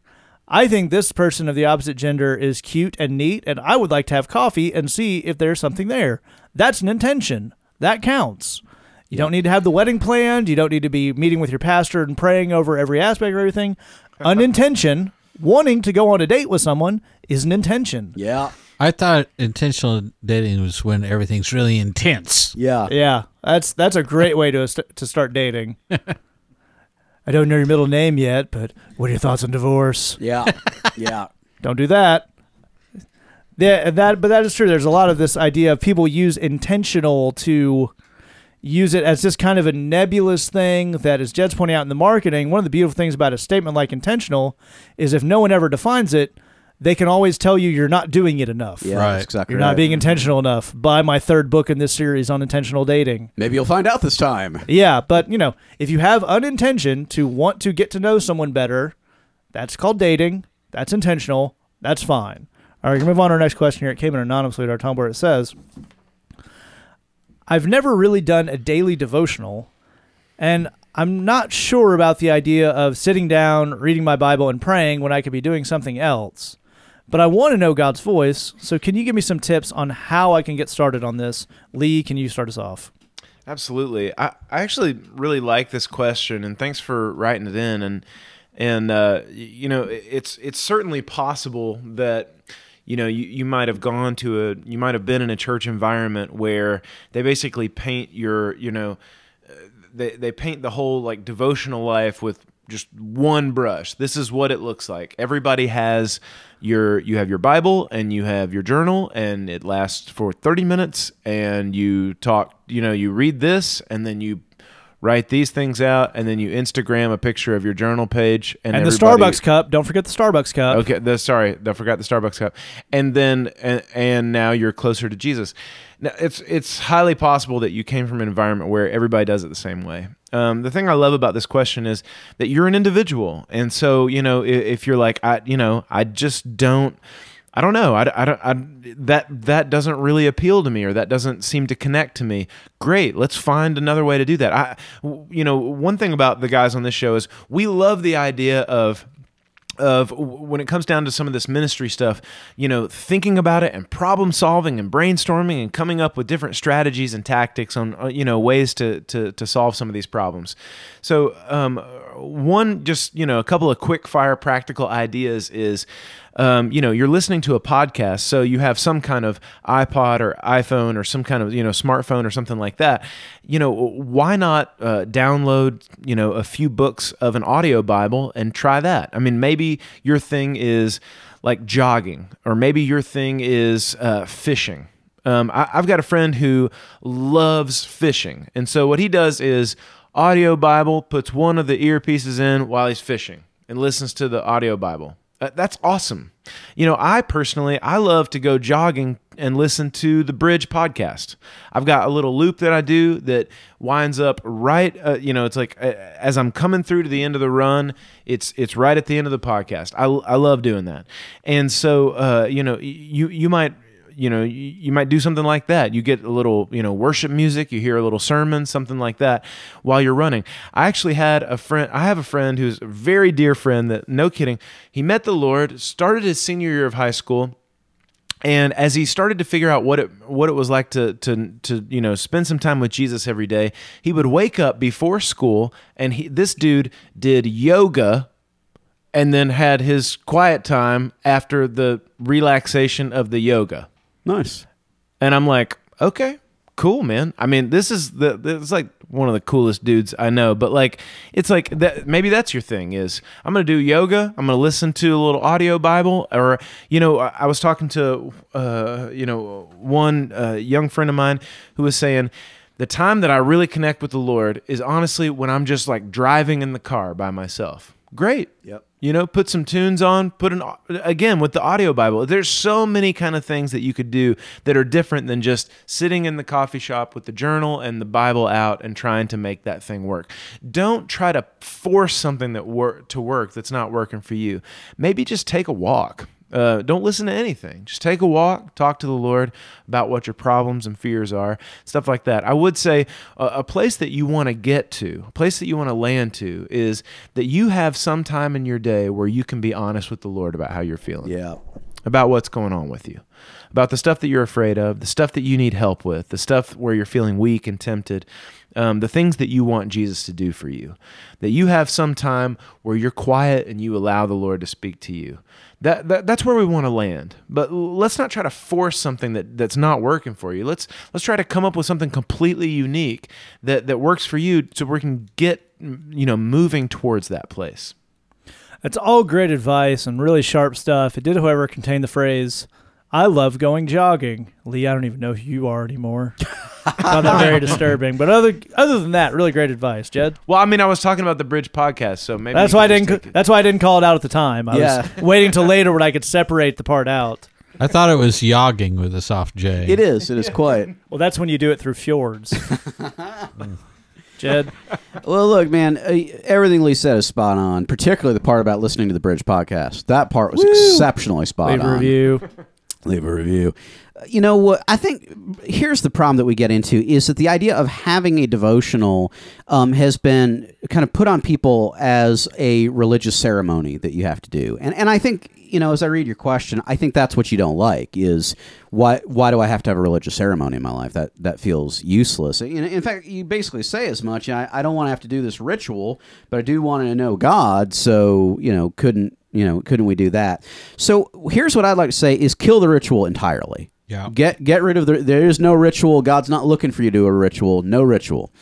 "I think this person of the opposite gender is cute and neat, and I would like to have coffee and see if there's something there," that's an intention. That counts. You don't need to have the wedding planned. You don't need to be meeting with your pastor and praying over every aspect of everything. An intention, wanting to go on a date with someone, is an intention. Yeah. I thought intentional dating was when everything's really intense. Yeah. Yeah, that's that's a great way to to start dating. I don't know your middle name yet, but what are your thoughts on divorce? Yeah. Yeah. Don't do that. Yeah, that but that is true. There's a lot of this idea of people use intentional to use it as just kind of a nebulous thing that as Jed's pointing out in the marketing, one of the beautiful things about a statement like intentional is if no one ever defines it, they can always tell you you're not doing it enough. Yeah. Right. Exactly You're right. not being mm-hmm. intentional enough. Buy my third book in this series on intentional dating. Maybe you'll find out this time. Yeah, but you know, if you have unintention to want to get to know someone better, that's called dating. That's intentional. That's fine. All right, we can move on to our next question here. It came in anonymously at our Tumblr. It says, I've never really done a daily devotional, and I'm not sure about the idea of sitting down, reading my Bible, and praying when I could be doing something else. But I want to know God's voice, so can you give me some tips on how I can get started on this? Lee, can you start us off? Absolutely. I, I actually really like this question, and thanks for writing it in. And and uh, you know, it's it's certainly possible that you know you, you might have gone to a you might have been in a church environment where they basically paint your you know uh, they they paint the whole like devotional life with just one brush. This is what it looks like. Everybody has your you have your Bible and you have your journal and it lasts for 30 minutes and you talk, you know, you read this and then you write these things out and then you Instagram a picture of your journal page and, And the Starbucks cup. Don't forget the Starbucks cup. Okay, the, sorry, I forgot the Starbucks cup. And then and, and now you're closer to Jesus. Now it's it's highly possible that you came from an environment where everybody does it the same way. Um, the thing I love about this question is that you're an individual, and so you know if, if you're like I, you know, I just don't. I don't know. I, I don't. I, that that doesn't really appeal to me, or that doesn't seem to connect to me. Great. Let's find another way to do that. I, you know, one thing about the guys on this show is we love the idea of of when it comes down to some of this ministry stuff, you know, thinking about it and problem solving and brainstorming and coming up with different strategies and tactics on uh, you know ways to to to solve some of these problems. So, um, one just you know a couple of quick fire practical ideas is. Um, you know, you're listening to a podcast, so you have some kind of iPod or iPhone or some kind of you know smartphone or something like that. You know, why not uh, download you know a few books of an audio Bible and try that? I mean, maybe your thing is like jogging, or maybe your thing is uh, fishing. Um, I, I've got a friend who loves fishing, and so what he does is audio Bible, puts one of the earpieces in while he's fishing, and listens to the audio Bible. Uh, that's awesome. You know, I personally I love to go jogging and listen to the Bridge podcast. I've got a little loop that I do that winds up right. Uh, you know, it's like uh, as I'm coming through to the end of the run, it's it's right at the end of the podcast. I, I love doing that, and so uh, you know, you you might you know you, you might do something like that you get a little you know worship music you hear a little sermon something like that while you're running i actually had a friend i have a friend who's a very dear friend that no kidding he met the lord started his senior year of high school And as he started to figure out what it what it was like to to to you know spend some time with Jesus every day, he would wake up before school, and he this dude did yoga, and then had his quiet time after the relaxation of the yoga. Nice. And I'm like, okay, cool, man. I mean, this is the it's like one of the coolest dudes I know. But like, it's like that. Maybe that's your thing. Is I'm gonna do yoga. I'm gonna listen to a little audio Bible, or you know, I, I was talking to uh, you know one uh, young friend of mine who was saying. The time that I really connect with the Lord is honestly when I'm just like driving in the car by myself. Great. Yep. You know, put some tunes on, put an again with the audio Bible. There's so many kind of things that you could do that are different than just sitting in the coffee shop with the journal and the Bible out and trying to make that thing work. Don't try to force something that work to work that's not working for you. Maybe just take a walk. Uh, don't listen to anything. Just take a walk, talk to the Lord about what your problems and fears are, stuff like that. I would say a, a place that you want to get to, a place that you want to land to, is that you have some time in your day where you can be honest with the Lord about how you're feeling Yeah. about what's going on with you, about the stuff that you're afraid of, the stuff that you need help with, the stuff where you're feeling weak and tempted, um, the things that you want Jesus to do for you. That you have some time where you're quiet and you allow the Lord to speak to you. That, that that's where we want to land. But let's not try to force something that, that's not working for you. Let's let's try to come up with something completely unique that that works for you, so we can get you know moving towards that place. That's all great advice and really sharp stuff. It did, however, contain the phrase, I love going jogging. Lee, I don't even know who you are anymore. Found that very disturbing. But other other than that, really great advice, Jed. Well, I mean, I was talking about the Bridge podcast, so maybe That's why I didn't. take. That's why I didn't call it out at the time. I Yeah. was waiting till later when I could separate the part out. I thought it was yogging with a soft J. It is. It is quite. Well, that's when you do it through fjords. Jed, Well, look, man, uh, everything Lee said is spot on, particularly the part about listening to the Bridge podcast. That part was exceptionally spot leave on. review. Leave a review. Uh, You know what? I think here's the problem that we get into is that the idea of having a devotional um, has been kind of put on people as a religious ceremony that you have to do, and and I think you know as I read your question, I think that's what you don't like is why why do I have to have a religious ceremony in my life? That that feels useless. In, in fact, you basically say as much. I, I don't want to have to do this ritual, but I do want to know God. So you know, couldn't you know couldn't we do that? So here's what I'd like to say: is kill the ritual entirely. Yeah. Get get rid of the. There is no ritual. God's not looking for you to do a ritual. No ritual.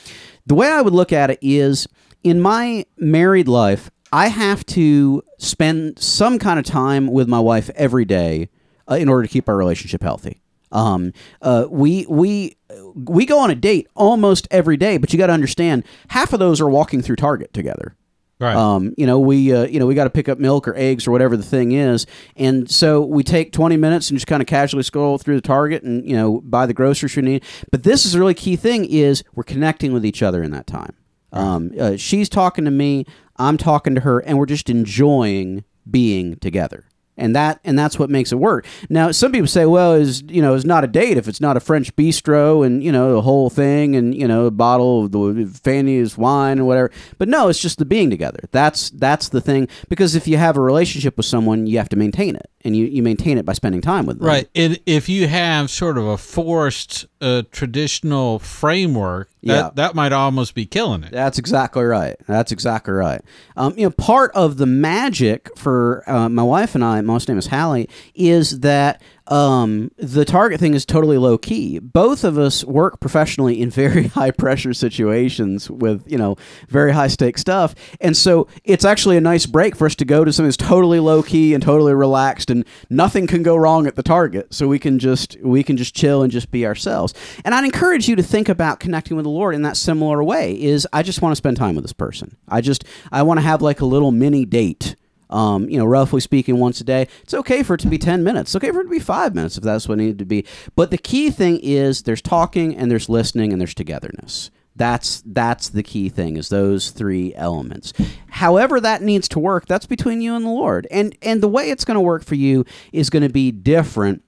The way I would look at it is in my married life, I have to spend some kind of time with my wife every day uh, in order to keep our relationship healthy. Um, uh, we we we go on a date almost every day, but you got to understand half of those are walking through Target together. Right. Um, you know, we uh, you know we got to pick up milk or eggs or whatever the thing is, and so we take twenty minutes and just kind of casually scroll through the Target and you know buy the groceries we need. But this is a really key thing: is we're connecting with each other in that time. Um, uh, she's talking to me, I'm talking to her, and we're just enjoying being together. And that and that's what makes it work. Now, some people say, well, is you know, it's not a date if it's not a French bistro and you know the whole thing and you know a bottle of the Fanny's wine and whatever. But no, it's just the being together. That's that's the thing. Because if you have a relationship with someone, you have to maintain it, and you, you maintain it by spending time with them. Right. It, if you have sort of a forced uh, traditional framework, that, Yeah. that might almost be killing it. That's exactly right. That's exactly right. Um, you know, part of the magic for uh, my wife and I, my wife's name is Hallie, is that um, the target thing is totally low key. Both of us work professionally in very high pressure situations with you know very high stake stuff, and so it's actually a nice break for us to go to something that's totally low key and totally relaxed, and nothing can go wrong at the target. So we can just we can just chill and just be ourselves. And I'd encourage you to think about connecting with the Lord in that similar way. Is I just want to spend time with this person. I just I want to have like a little mini date um, you know, roughly speaking, once a day. It's okay for it to be 10 minutes. It's okay for it to be five minutes if that's what it needed to be. But the key thing is there's talking and there's listening and there's togetherness. That's that's the key thing is those three elements. However that needs to work, that's between you and the Lord. And and the way it's going to work for you is going to be different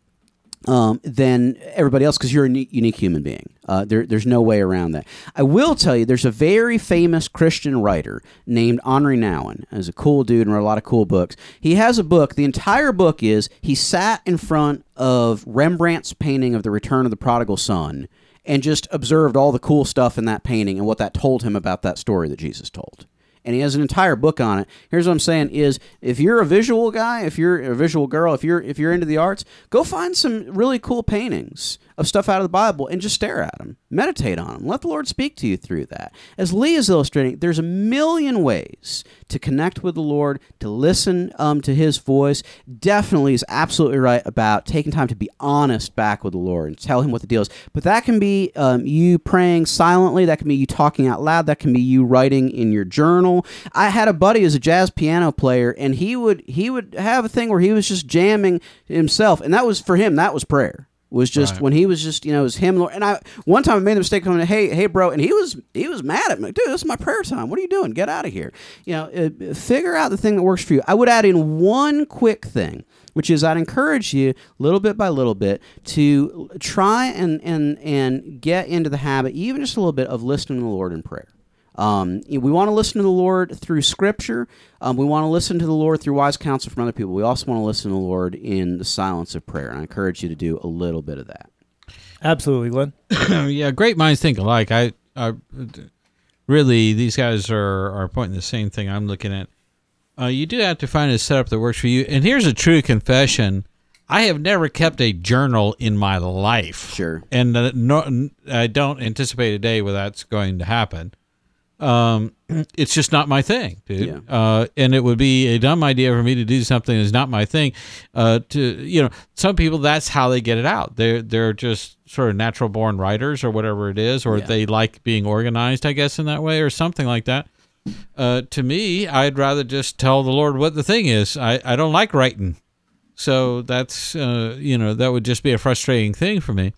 um, than everybody else because you're a unique human being. Uh, there, there's no way around that. I will tell you, there's a very famous Christian writer named Henri Nouwen. He's a cool dude and wrote a lot of cool books. He has a book. The entire book is he sat in front of Rembrandt's painting of the Return of the Prodigal Son and just observed all the cool stuff in that painting and what that told him about that story that Jesus told and he has an entire book on it. Here's what I'm saying: is if you're a visual guy, if you're a visual girl, if you're if you're into the arts, go find some really cool paintings of stuff out of the Bible and just stare at them, meditate on them, let the Lord speak to you through that. As Lee is illustrating, there's a million ways to connect with the Lord, to listen um, to His voice. Definitely is absolutely right about taking time to be honest back with the Lord and tell Him what the deal is. But that can be um, you praying silently. That can be you talking out loud. That can be you writing in your journal. I had a buddy who's a jazz piano player, and he would he would have a thing where he was just jamming himself, and that was for him. That was prayer was just Right. when he was just you know it was him Lord. and I one time I made the mistake coming hey hey bro and he was he was mad at me. Dude this is my prayer time. What are you doing? Get out of here. You know uh, figure out the thing that works for you. I would add in one quick thing which is I'd encourage you little bit by little bit to try and and and get into the habit even just a little bit of listening to the Lord in prayer um, we want to listen to the Lord through Scripture. Um, we want to listen to the Lord through wise counsel from other people. We also want to listen to the Lord in the silence of prayer. And I encourage you to do a little bit of that. Absolutely, Glenn. yeah, great minds think alike. I, I really these guys are are pointing the same thing I'm looking at. Uh, you do have to find a setup that works for you. And here's a true confession: I have never kept a journal in my life. Sure. and uh, no, I don't anticipate a day where that's going to happen. Um, it's just not my thing, dude. Yeah. Uh, and it would be a dumb idea for me to do something that's not my thing. Uh, to you know, some people that's how they get it out. They're they're just sort of natural born writers or whatever it is, or Yeah. they like being organized, I guess, in that way, or something like that. Uh, to me, I'd rather just tell the Lord what the thing is. I, I don't like writing. So that's, uh, you know, that would just be a frustrating thing for me.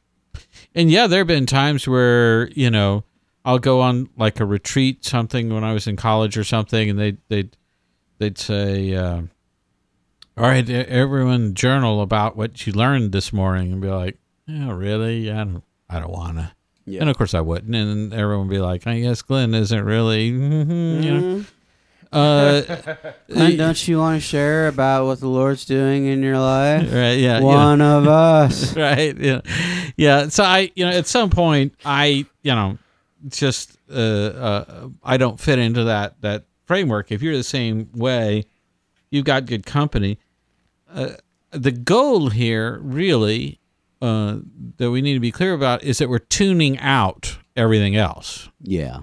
And yeah, there have been times where, you know, I'll go on like a retreat, something when I was in college or something, and they, they'd, they'd say, uh, all right, everyone journal about what you learned this morning and be like, yeah, really? I don't, I don't want to. Yeah. And of course I wouldn't. And everyone would be like, I guess Glenn isn't really, you know. Uh, And don't you want to share about what the Lord's doing in your life? right, yeah. you know. One of us. right yeah yeah so i you know at some point i you know just uh, uh i don't fit into that that framework if you're the same way you've got good company uh, the goal here really uh that we need to be clear about is that we're tuning out everything else Yeah.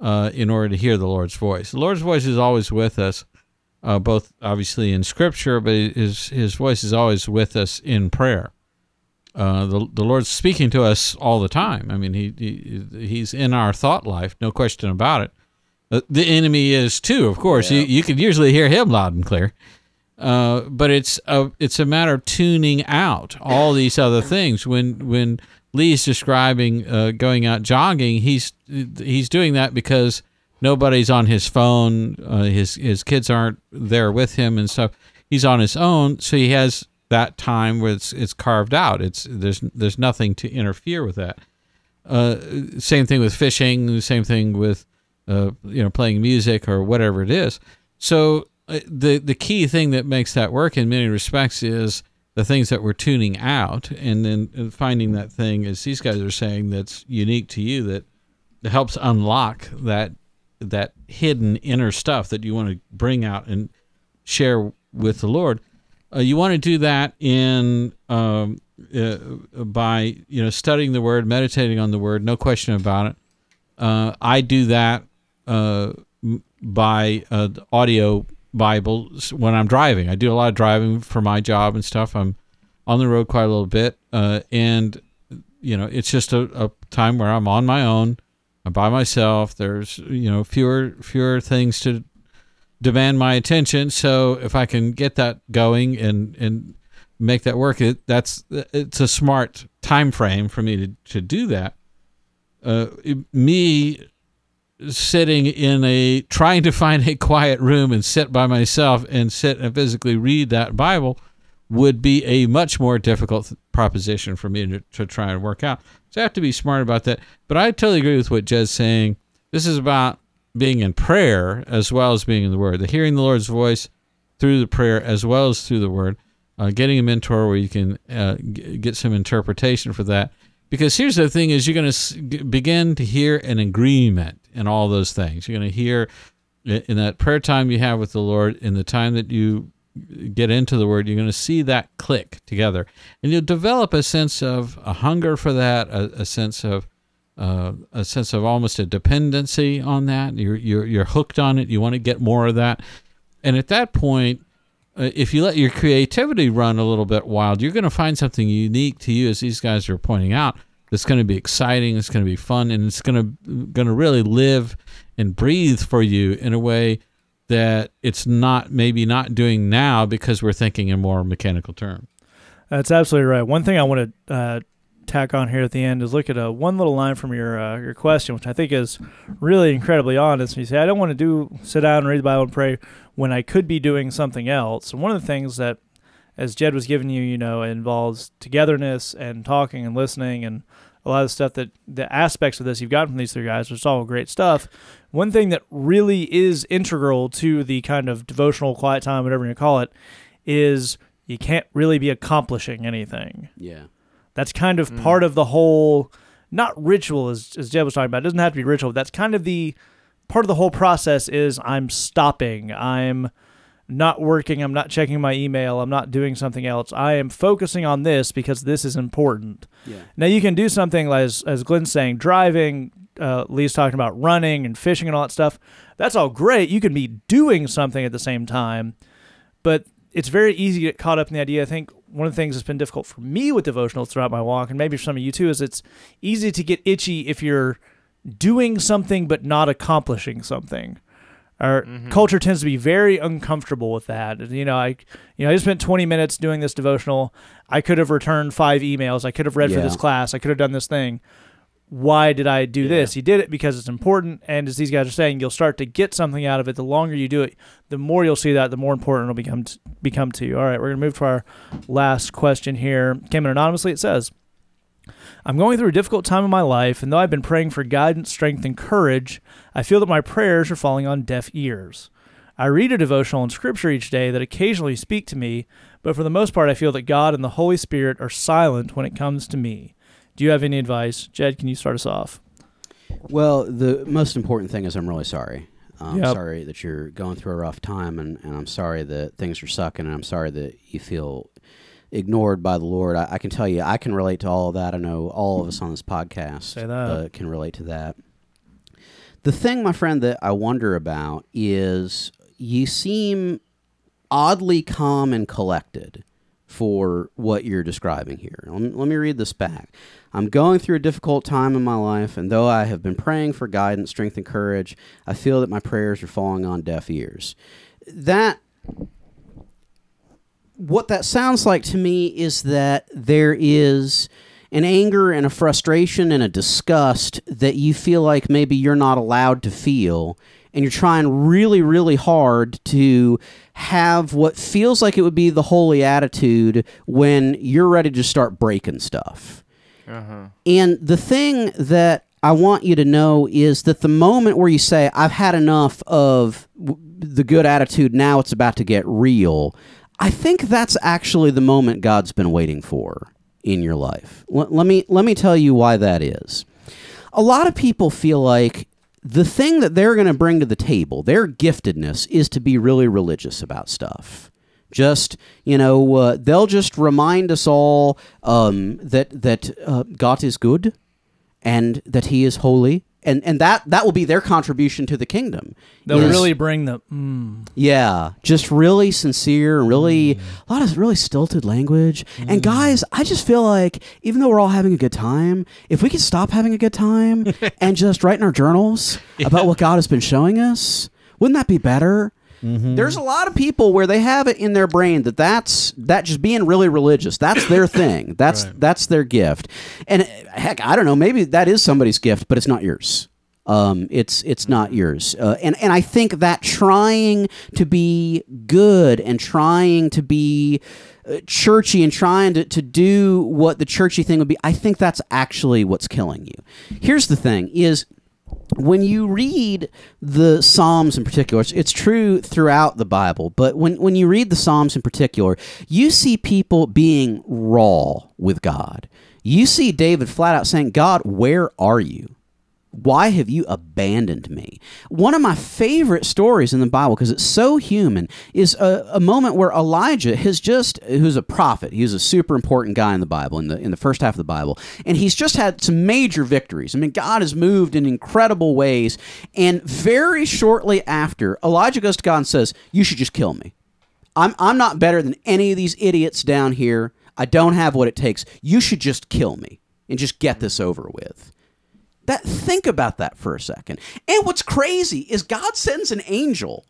uh, in order to hear the Lord's voice. The Lord's voice is always with us, uh, both obviously in Scripture, but his his voice is always with us in prayer. Uh, the the Lord's speaking to us all the time. I mean, he, he he's in our thought life, no question about it. Uh, the enemy is too, of course. You you can usually hear him loud and clear. Uh, but it's a it's a matter of tuning out all these other things. When when Lee's describing uh, going out jogging, he's he's doing that because nobody's on his phone. Uh, his his kids aren't there with him and stuff. He's on his own, so he has that time where it's it's carved out. It's there's there's nothing to interfere with that. Uh, same thing with fishing. Same thing with uh, you know playing music or whatever it is. So uh, the the key thing that makes that work in many respects is the things that we're tuning out, and then uh, finding that thing, as these guys are saying, that's unique to you that, that helps unlock that that hidden inner stuff that you want to bring out and share with the Lord. Uh, you want to do that in um, uh, by you know studying the Word, meditating on the Word, no question about it. Uh, I do that uh, by uh, audio Bibles when I'm driving. I do a lot of driving for my job and stuff. I'm on the road quite a little bit, uh, and you know it's just a, a time where I'm on my own, I'm by myself. There's you know fewer fewer things to demand my attention. So if I can get that going and and make that work, it that's it's a smart time frame for me to to do that. Uh, it- me sitting in a trying to find a quiet room and sit by myself and sit and physically read that Bible would be a much more difficult proposition for me to, to try and work out. So I have to be smart about that. But I totally agree with what Jed's saying. This is about being in prayer as well as being in the Word. The hearing the Lord's voice through the prayer as well as through the Word. Uh, getting a mentor where you can uh, g- get some interpretation for that. Because here's the thing: is you're going to s- begin to hear an agreement in all those things. You're going to hear in that prayer time you have with the Lord, in the time that you get into the Word, you're going to see that click together, and you'll develop a sense of a hunger for that, a, a sense of uh, a sense of almost a dependency on that. You're you're you're hooked on it. You want to get more of that, and at that point, uh, if you let your creativity run a little bit wild, you're going to find something unique to you, as these guys are pointing out. That's going to be exciting. It's going to be fun, and it's going to going to really live and breathe for you in a way that it's not maybe not doing now because we're thinking in more mechanical terms. That's absolutely right. One thing I want to uh, tack on here at the end is look at a one little line from your uh, your question, which I think is really incredibly honest. You say, "I don't want to do sit down and read the Bible and pray when I could be doing something else." And one of the things that, as Jed was giving you, you know, involves togetherness and talking and listening and a lot of the stuff that the aspects of this you've gotten from these three guys, which is all great stuff. One thing that really is integral to the kind of devotional quiet time, whatever you call it, is you can't really be accomplishing anything. Yeah. That's kind of part of the whole, not ritual as as Jed was talking about. It doesn't have to be ritual. That's kind of the part of the whole process. Is I'm stopping. I'm not working. I'm not checking my email. I'm not doing something else. I am focusing on this because this is important. Yeah. Now you can do something like, as as Glenn's saying, driving. Uh, Lee's talking about running and fishing and all that stuff. That's all great. You can be doing something at the same time, but it's very easy to get caught up in the idea. I think one of the things that's been difficult for me with devotionals throughout my walk, and maybe for some of you too, is it's easy to get itchy if you're doing something but not accomplishing something. Our mm-hmm. culture tends to be very uncomfortable with that. You know, I you know I just spent 20 minutes doing this devotional. I could have returned five emails. I could have read for this class. I could have done this thing. Why did I do this? You did it because it's important, and as these guys are saying, you'll start to get something out of it. The longer you do it, the more you'll see that, the more important it'll become t- become to you. All right, we're gonna move to our last question here. Came in anonymously. It says, I'm going through a difficult time in my life, and though I've been praying for guidance, strength, and courage, I feel that my prayers are falling on deaf ears. I read a devotional in Scripture each day that occasionally speak to me, but for the most part, I feel that God and the Holy Spirit are silent when it comes to me. Do you have any advice? Jed, can you start us off? Well, the most important thing is I'm really sorry. I'm Yep. sorry that you're going through a rough time, and, and I'm sorry that things are sucking, and I'm sorry that you feel ignored by the Lord. I, I can tell you, I can relate to all of that. I know all of us on this podcast. Uh, can relate to that. The thing, my friend, that I wonder about is you seem oddly calm and collected for what you're describing here. Let me, let me read this back. I'm going through a difficult time in my life, and though I have been praying for guidance, strength, and courage, I feel that my prayers are falling on deaf ears. That what that sounds like to me is that there is an anger and a frustration and a disgust that you feel like maybe you're not allowed to feel and you're trying really really hard to have what feels like it would be the holy attitude when you're ready to start breaking stuff Uh-huh. and the thing that I want you to know is that the moment where you say, I've had enough of w- the good attitude, now it's about to get real, I think that's actually the moment God's been waiting for in your life. L- let, me, let me tell you why that is. A lot of people feel like the thing that they're going to bring to the table, their giftedness, is to be really religious about stuff. Just you know, uh, they'll just remind us all um, that that uh, God is good, and that He is holy, and and that that will be their contribution to the kingdom. They'll is- really bring the mm, yeah, just really sincere and really a lot of really stilted language. And guys, I just feel like even though we're all having a good time, if we could stop having a good time and just write in our journals about what God has been showing us, wouldn't that be better? There's a lot of people where they have it in their brain that that's that just being really religious. That's their thing. That's that's their gift. And heck, I don't know. Maybe that is somebody's gift, but it's not yours. Um, it's it's not yours. Uh, and and I think that trying to be good and trying to be uh, churchy and trying to, to do what the churchy thing would be, I think that's actually what's killing you. Here's the thing is when you read the Psalms in particular, it's, true throughout the Bible, but when, when you read the Psalms in particular, you see people being raw with God. You see David flat out saying, God, where are you? Why have you abandoned me? One of my favorite stories in the Bible, because it's so human, is a, a moment where Elijah has just, who's a prophet, he's a super important guy in the Bible, in the, in the first half of the Bible, and he's just had some major victories. I mean, God has moved in incredible ways. And very shortly after, Elijah goes to God and says, You should just kill me. I'm, I'm not better than any of these idiots down here. I don't have what it takes. You should just kill me and just get this over with. That think about that for a second. And what's crazy is God sends an angel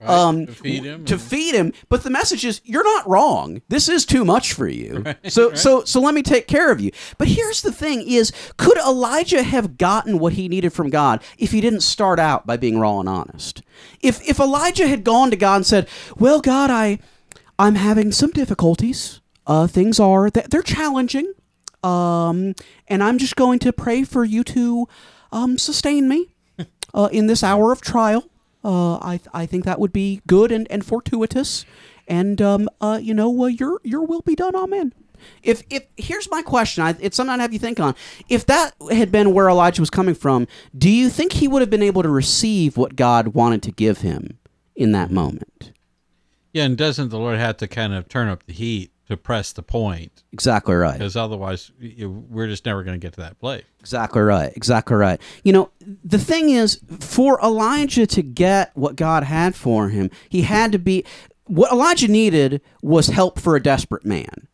um, to feed him to feed him, but the message is you're not wrong. This is too much for you. so so so let me take care of you. But here's the thing is could Elijah have gotten what he needed from God if he didn't start out by being raw and honest? If if Elijah had gone to God and said, "Well, God, I I'm having some difficulties. Uh things are they're challenging. Um, and I'm just going to pray for you to um, sustain me uh, in this hour of trial. Uh, I, I think that would be good and, and fortuitous. And, um, uh, you know, your, your will be done. Amen. If, if here's my question, I, it's something I'd have you think on. If that had been where Elijah was coming from, do you think he would have been able to receive what God wanted to give him in that moment? Yeah, and doesn't the Lord have to kind of turn up the heat to press the point? Exactly right. Because otherwise, we're just never going to get to that place. Exactly right. Exactly right. You know, the thing is, for Elijah to get what God had for him, he had to be. What Elijah needed was help for a desperate man.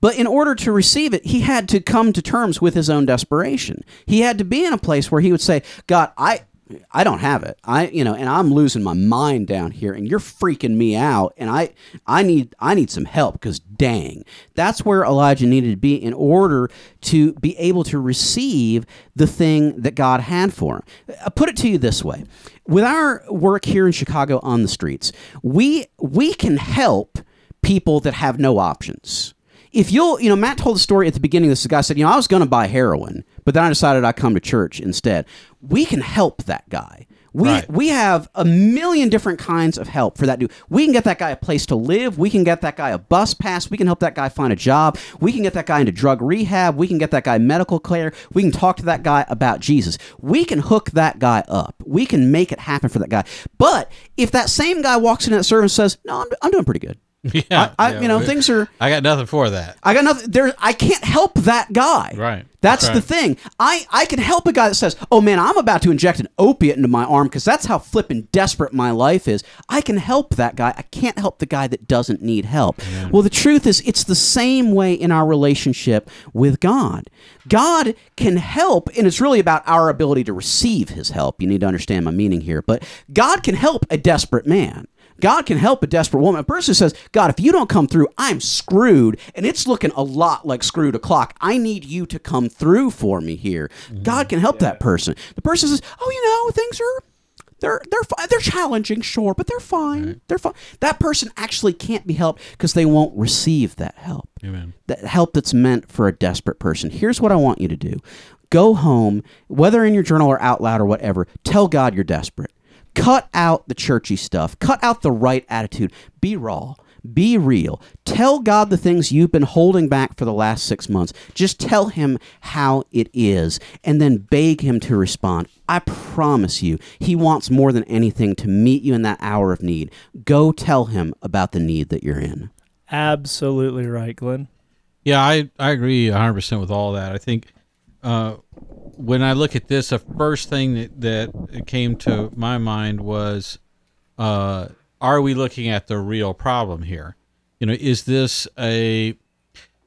But in order to receive it, he had to come to terms with his own desperation. He had to be in a place where he would say, God, I. I don't have it. I, you know, and I'm losing my mind down here, and you're freaking me out, and I, I need, I need some help because dang, that's where Elijah needed to be in order to be able to receive the thing that God had for him. I put it to you this way: with our work here in Chicago on the streets, we we can help people that have no options if you'll, you know, Matt told the story at the beginning. This guy said, you know, I was going to buy heroin, but then I decided I'd come to church instead. We can help that guy. We Right. we have a million different kinds of help for that dude. We can get that guy a place to live. We can get that guy a bus pass. We can help that guy find a job. We can get that guy into drug rehab. We can get that guy medical care. We can talk to that guy about Jesus. We can hook that guy up. We can make it happen for that guy. But if that same guy walks in that service and says, "No, I'm, I'm doing pretty good," Yeah, I, I yeah, you know we- things are. I got nothing for that. I got nothing there. I can't help that guy. Right. That's Right. the thing. I, I can help a guy that says, "Oh man, I'm about to inject an opiate into my arm because that's how flippin' desperate my life is." I can help that guy. I can't help the guy that doesn't need help. Well, the truth is, it's the same way in our relationship with God. God can help, and it's really about our ability to receive His help. You need to understand my meaning here, but God can help a desperate man. God can help a desperate woman. A person says, God, if you don't come through, I'm screwed, and it's looking a lot like screwed o'clock. I need you to come through for me here. God can help that person. The person says, Oh, you know, things are they're they're they're challenging, sure, but they're fine. They're fine. That person actually can't be helped because they won't receive that help. Amen. That help that's meant for a desperate person. Here's what I want you to do. Go home, whether in your journal or out loud or whatever, tell God you're desperate. Cut out the churchy stuff. Cut out the right attitude. Be raw. Be real. Tell God the things you've been holding back for the last six months. Just tell Him how it is and then beg Him to respond. I promise you, He wants more than anything to meet you in that hour of need. Go tell Him about the need that you're in. Absolutely right, Glenn. Yeah, I, I agree 100% with all that. I think uh, when I look at this, the first thing that, that came to my mind was uh, are we looking at the real problem here? You know, is this a,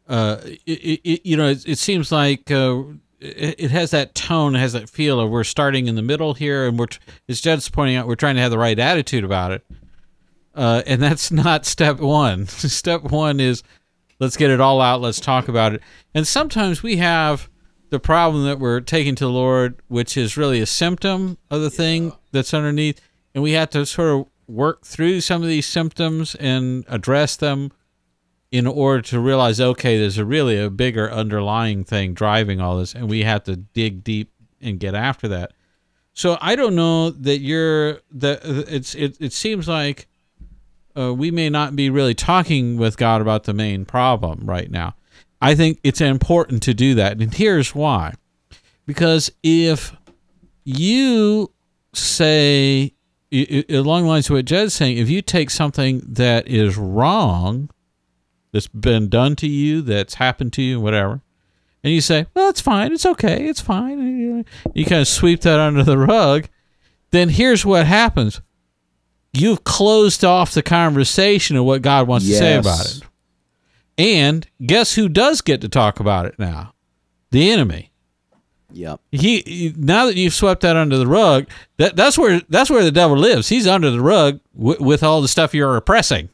uh, it, it, you know, it, it seems like uh, it, has that tone, it has that feel of we're starting in the middle here, and we're, as Jed's pointing out, we're trying to have the right attitude about it. Uh, and that's not step one. step one is let's get it all out let's talk about it and sometimes we have the problem that we're taking to the lord which is really a symptom of the thing that's underneath and we have to sort of work through some of these symptoms and address them in order to realize, okay, there's a really a bigger underlying thing driving all this, and we have to dig deep and get after that. So I don't know that you're that it's it. It seems like uh, we may not be really talking with God about the main problem right now. I think it's important to do that, and here's why: because if you say along the lines of what Jed's saying, if you take something that is wrong, that's been done to you, that's happened to you, whatever, and you say, "Well, it's fine, it's okay, it's fine," you kind of sweep that under the rug, then here's what happens: you've closed off the conversation of what God wants to say about it. And guess who does get to talk about it now? The enemy. Yep. he, he- now that you've swept that under the rug that that's where that's where the devil lives. He's under the rug w- with all the stuff you're oppressing.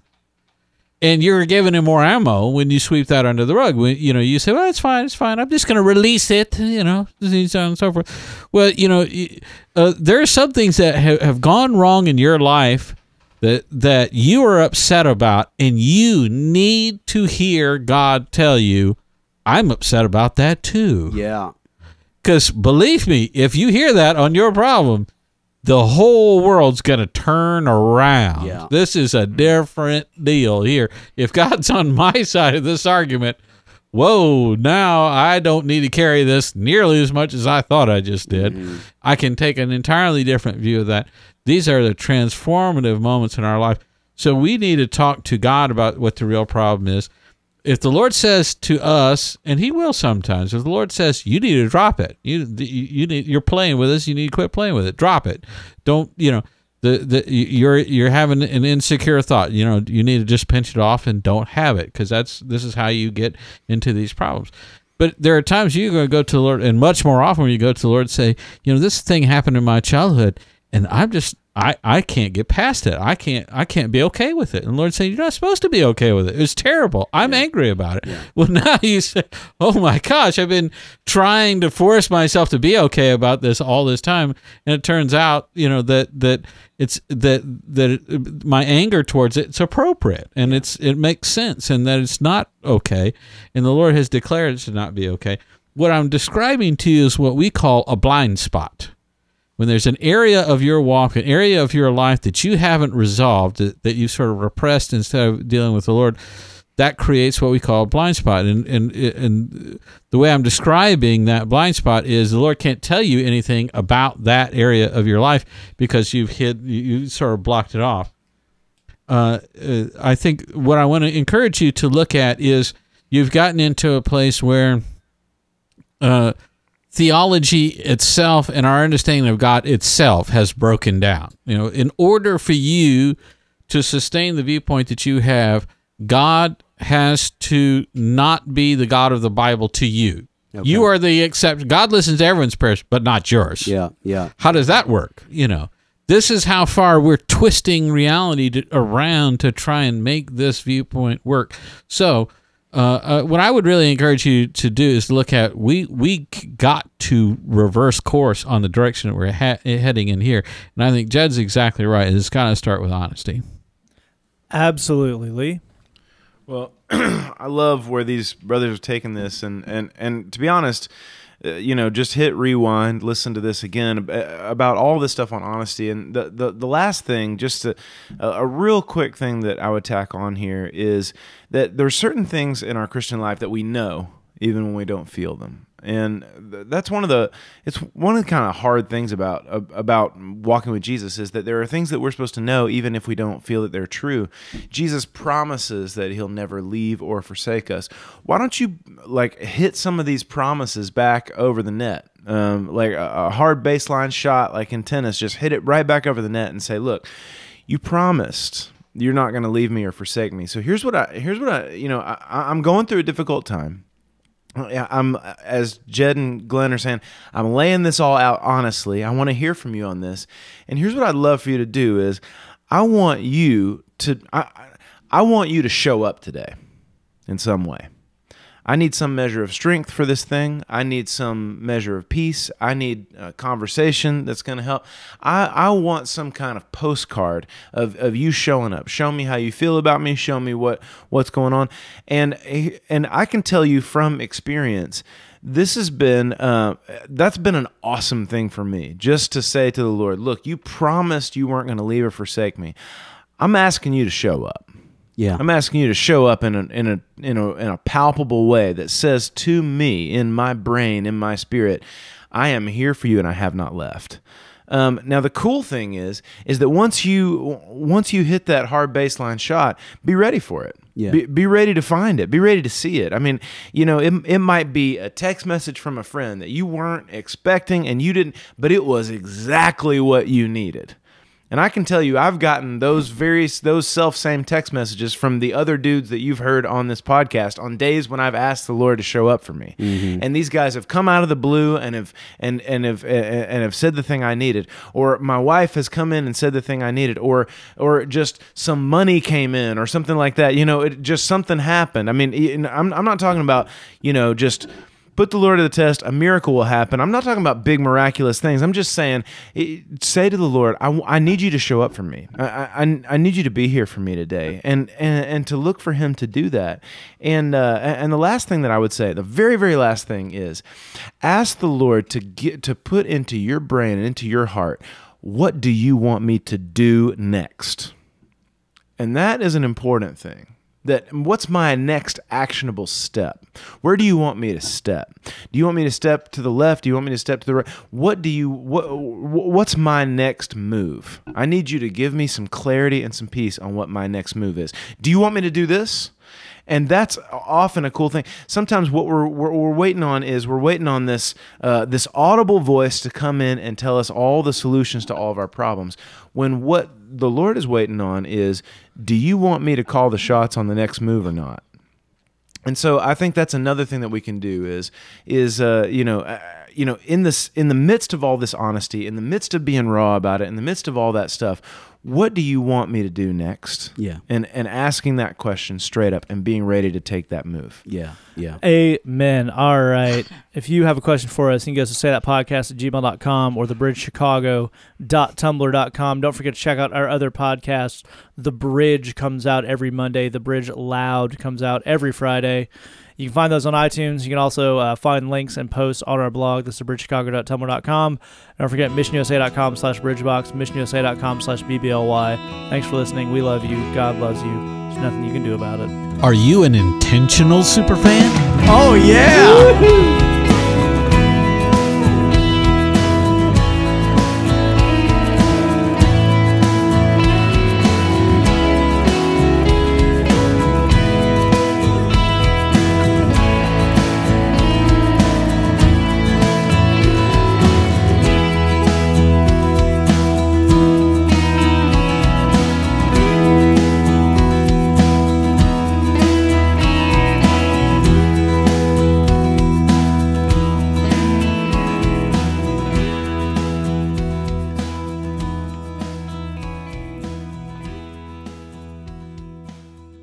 And you're giving him more ammo when you sweep that under the rug. When you know you say well it's fine it's fine. I'm just going to release it you know and so on and so forth. Well you know uh, there are some things that have, have gone wrong in your life that that you are upset about and you need to hear god tell you i'm upset about that too Yeah. because believe me, if you hear that on your problem, the whole world's going to turn around. Yeah. This is a different deal here. If God's on my side of this argument, whoa, now I don't need to carry this nearly as much as I thought I just did. Mm-hmm. I can take an entirely different view of that. These are the transformative moments in our life. So we need to talk to God about what the real problem is if the Lord says to us, and He will sometimes, if the Lord says you need to drop it, you you, need you're playing with this, you need to quit playing with it. Drop it. Don't you know the the you're you're having an insecure thought. You know you need to just pinch it off and don't have it because that's this is how you get into these problems. But there are times you're going to go to the Lord, and much more often when you go to the Lord, and say, you know, this thing happened in my childhood, and I'm just I, I can't get past it. I can't I can't be okay with it. And the Lord saying, You're not supposed to be okay with it. It was terrible. I'm angry about it. Well now you say, Oh my gosh, I've been trying to force myself to be okay about this all this time. And it turns out, you know, that that it's that that it, my anger towards it, it's appropriate and it's it makes sense and that it's not okay. And the Lord has declared it should not be okay. What I'm describing to you is what we call a blind spot when there's an area of your walk, an area of your life that you haven't resolved, that, that you sort of repressed instead of dealing with the Lord, that creates what we call a blind spot. And, and, and the way I'm describing that blind spot is the Lord can't tell you anything about that area of your life because you've hid, you, you sort of blocked it off. Uh, uh, I think what I want to encourage you to look at is you've gotten into a place where uh, theology itself and our understanding of God itself has broken down. You know, in order for you to sustain the viewpoint that you have, God has to not be the God of the Bible to you. You are the exception. God listens to everyone's prayers, but not yours. Yeah. Yeah. How does that work? You know, this is how far we're twisting reality to, around to try and make this viewpoint work. So, uh, uh, what I would really encourage you to do is look at we we got to reverse course on the direction that we're ha- heading in here, and I think Jed's exactly right. It's got to start with honesty. Absolutely, Lee. Well, I love where these brothers are taking this, and and and to be honest, uh, you know, just hit rewind, listen to this again uh, about all this stuff on honesty, and the the, the last thing, just a a real quick thing that I would tack on here is that there are certain things in our Christian life that we know even when we don't feel them. And th- that's one of the it's one of the kind of hard things about ab- about walking with Jesus is that there are things that we're supposed to know even if we don't feel that they're true. Jesus promises that he'll never leave or forsake us. Why don't you like hit some of these promises back over the net? Um, like a, a hard baseline shot like in tennis, just hit it right back over the net and say, "Look, you promised you're not going to leave me or forsake me." So here's what I here's what I, you know, I, I'm going through a difficult time. Yeah, I'm as Jed and Glenn are saying, I'm laying this all out honestly. I want to hear from you on this. And here's what I'd love for you to do is I want you to I I want you to show up today in some way. I need some measure of strength for this thing. I need some measure of peace. I need a conversation that's going to help. I, I want some kind of postcard of, of you showing up. Show me how you feel about me. Show me what what's going on. And and I can tell you from experience this has been uh, that's been an awesome thing for me just to say to the lord look you promised you weren't going to leave or forsake me i'm asking you to show up Yeah. i'm asking you to show up in a in a in a in a palpable way that says to me in my brain in my spirit i am here for you and i have not left um, now the cool thing is is that once you once you hit that hard baseline shot be ready for it Yeah. be, be ready to find it. Be ready to see it. I mean, you know, it, it might be a text message from a friend that you weren't expecting and you didn't, but it was exactly what you needed. And I can tell you, I've gotten those various, those self same text messages from the other dudes that you've heard on this podcast on days when I've asked the Lord to show up for me. Mm-hmm. And these guys have come out of the blue and have and and have and have said the thing I needed, or my wife has come in and said the thing I needed, or or just some money came in or something like that. You know, it just something happened. I mean, I'm I'm not talking about you know just put the Lord to the test, a miracle will happen. I'm not talking about big miraculous things. I'm just saying, say to the Lord, I, I need you to show up for me. I, I, I need you to be here for me today, and and, and to look for Him to do that. And uh, and the last thing that I would say, the very very last thing is, ask the Lord to get to put into your brain and into your heart, what do you want me to do next? And that is an important thing. That what's my next actionable step? Where do you want me to step? Do you want me to step to the left? Do you want me to step to the right? What do you what what's my next move? I need you to give me some clarity and some peace on what my next move is. Do you want me to do this? And that's often a cool thing. Sometimes what we're, we're, we're waiting on is we're waiting on this uh, this audible voice to come in and tell us all the solutions to all of our problems. When what the Lord is waiting on is, do you want me to call the shots on the next move or not? And so I think that's another thing that we can do is is uh, you know uh, you know in this in the midst of all this honesty, in the midst of being raw about it, in the midst of all that stuff, what do you want me to do next? Yeah. And and asking that question straight up and being ready to take that move. Yeah. Yeah. Amen. All right. If you have a question for us, you can go to say that podcast at gmail.com or thebridgechicago.tumblr.com. Don't forget to check out our other podcasts. The Bridge comes out every Monday. The Bridge Loud comes out every Friday. You can find those on iTunes. You can also uh, find links and posts on our blog. This is bridgechicago.tumblr.com. Don't forget missionusa.com slash bridgebox, missionusa.com slash BBLY. Thanks for listening. We love you. God loves you. There's nothing you can do about it. Are you an intentional superfan? Oh yeah.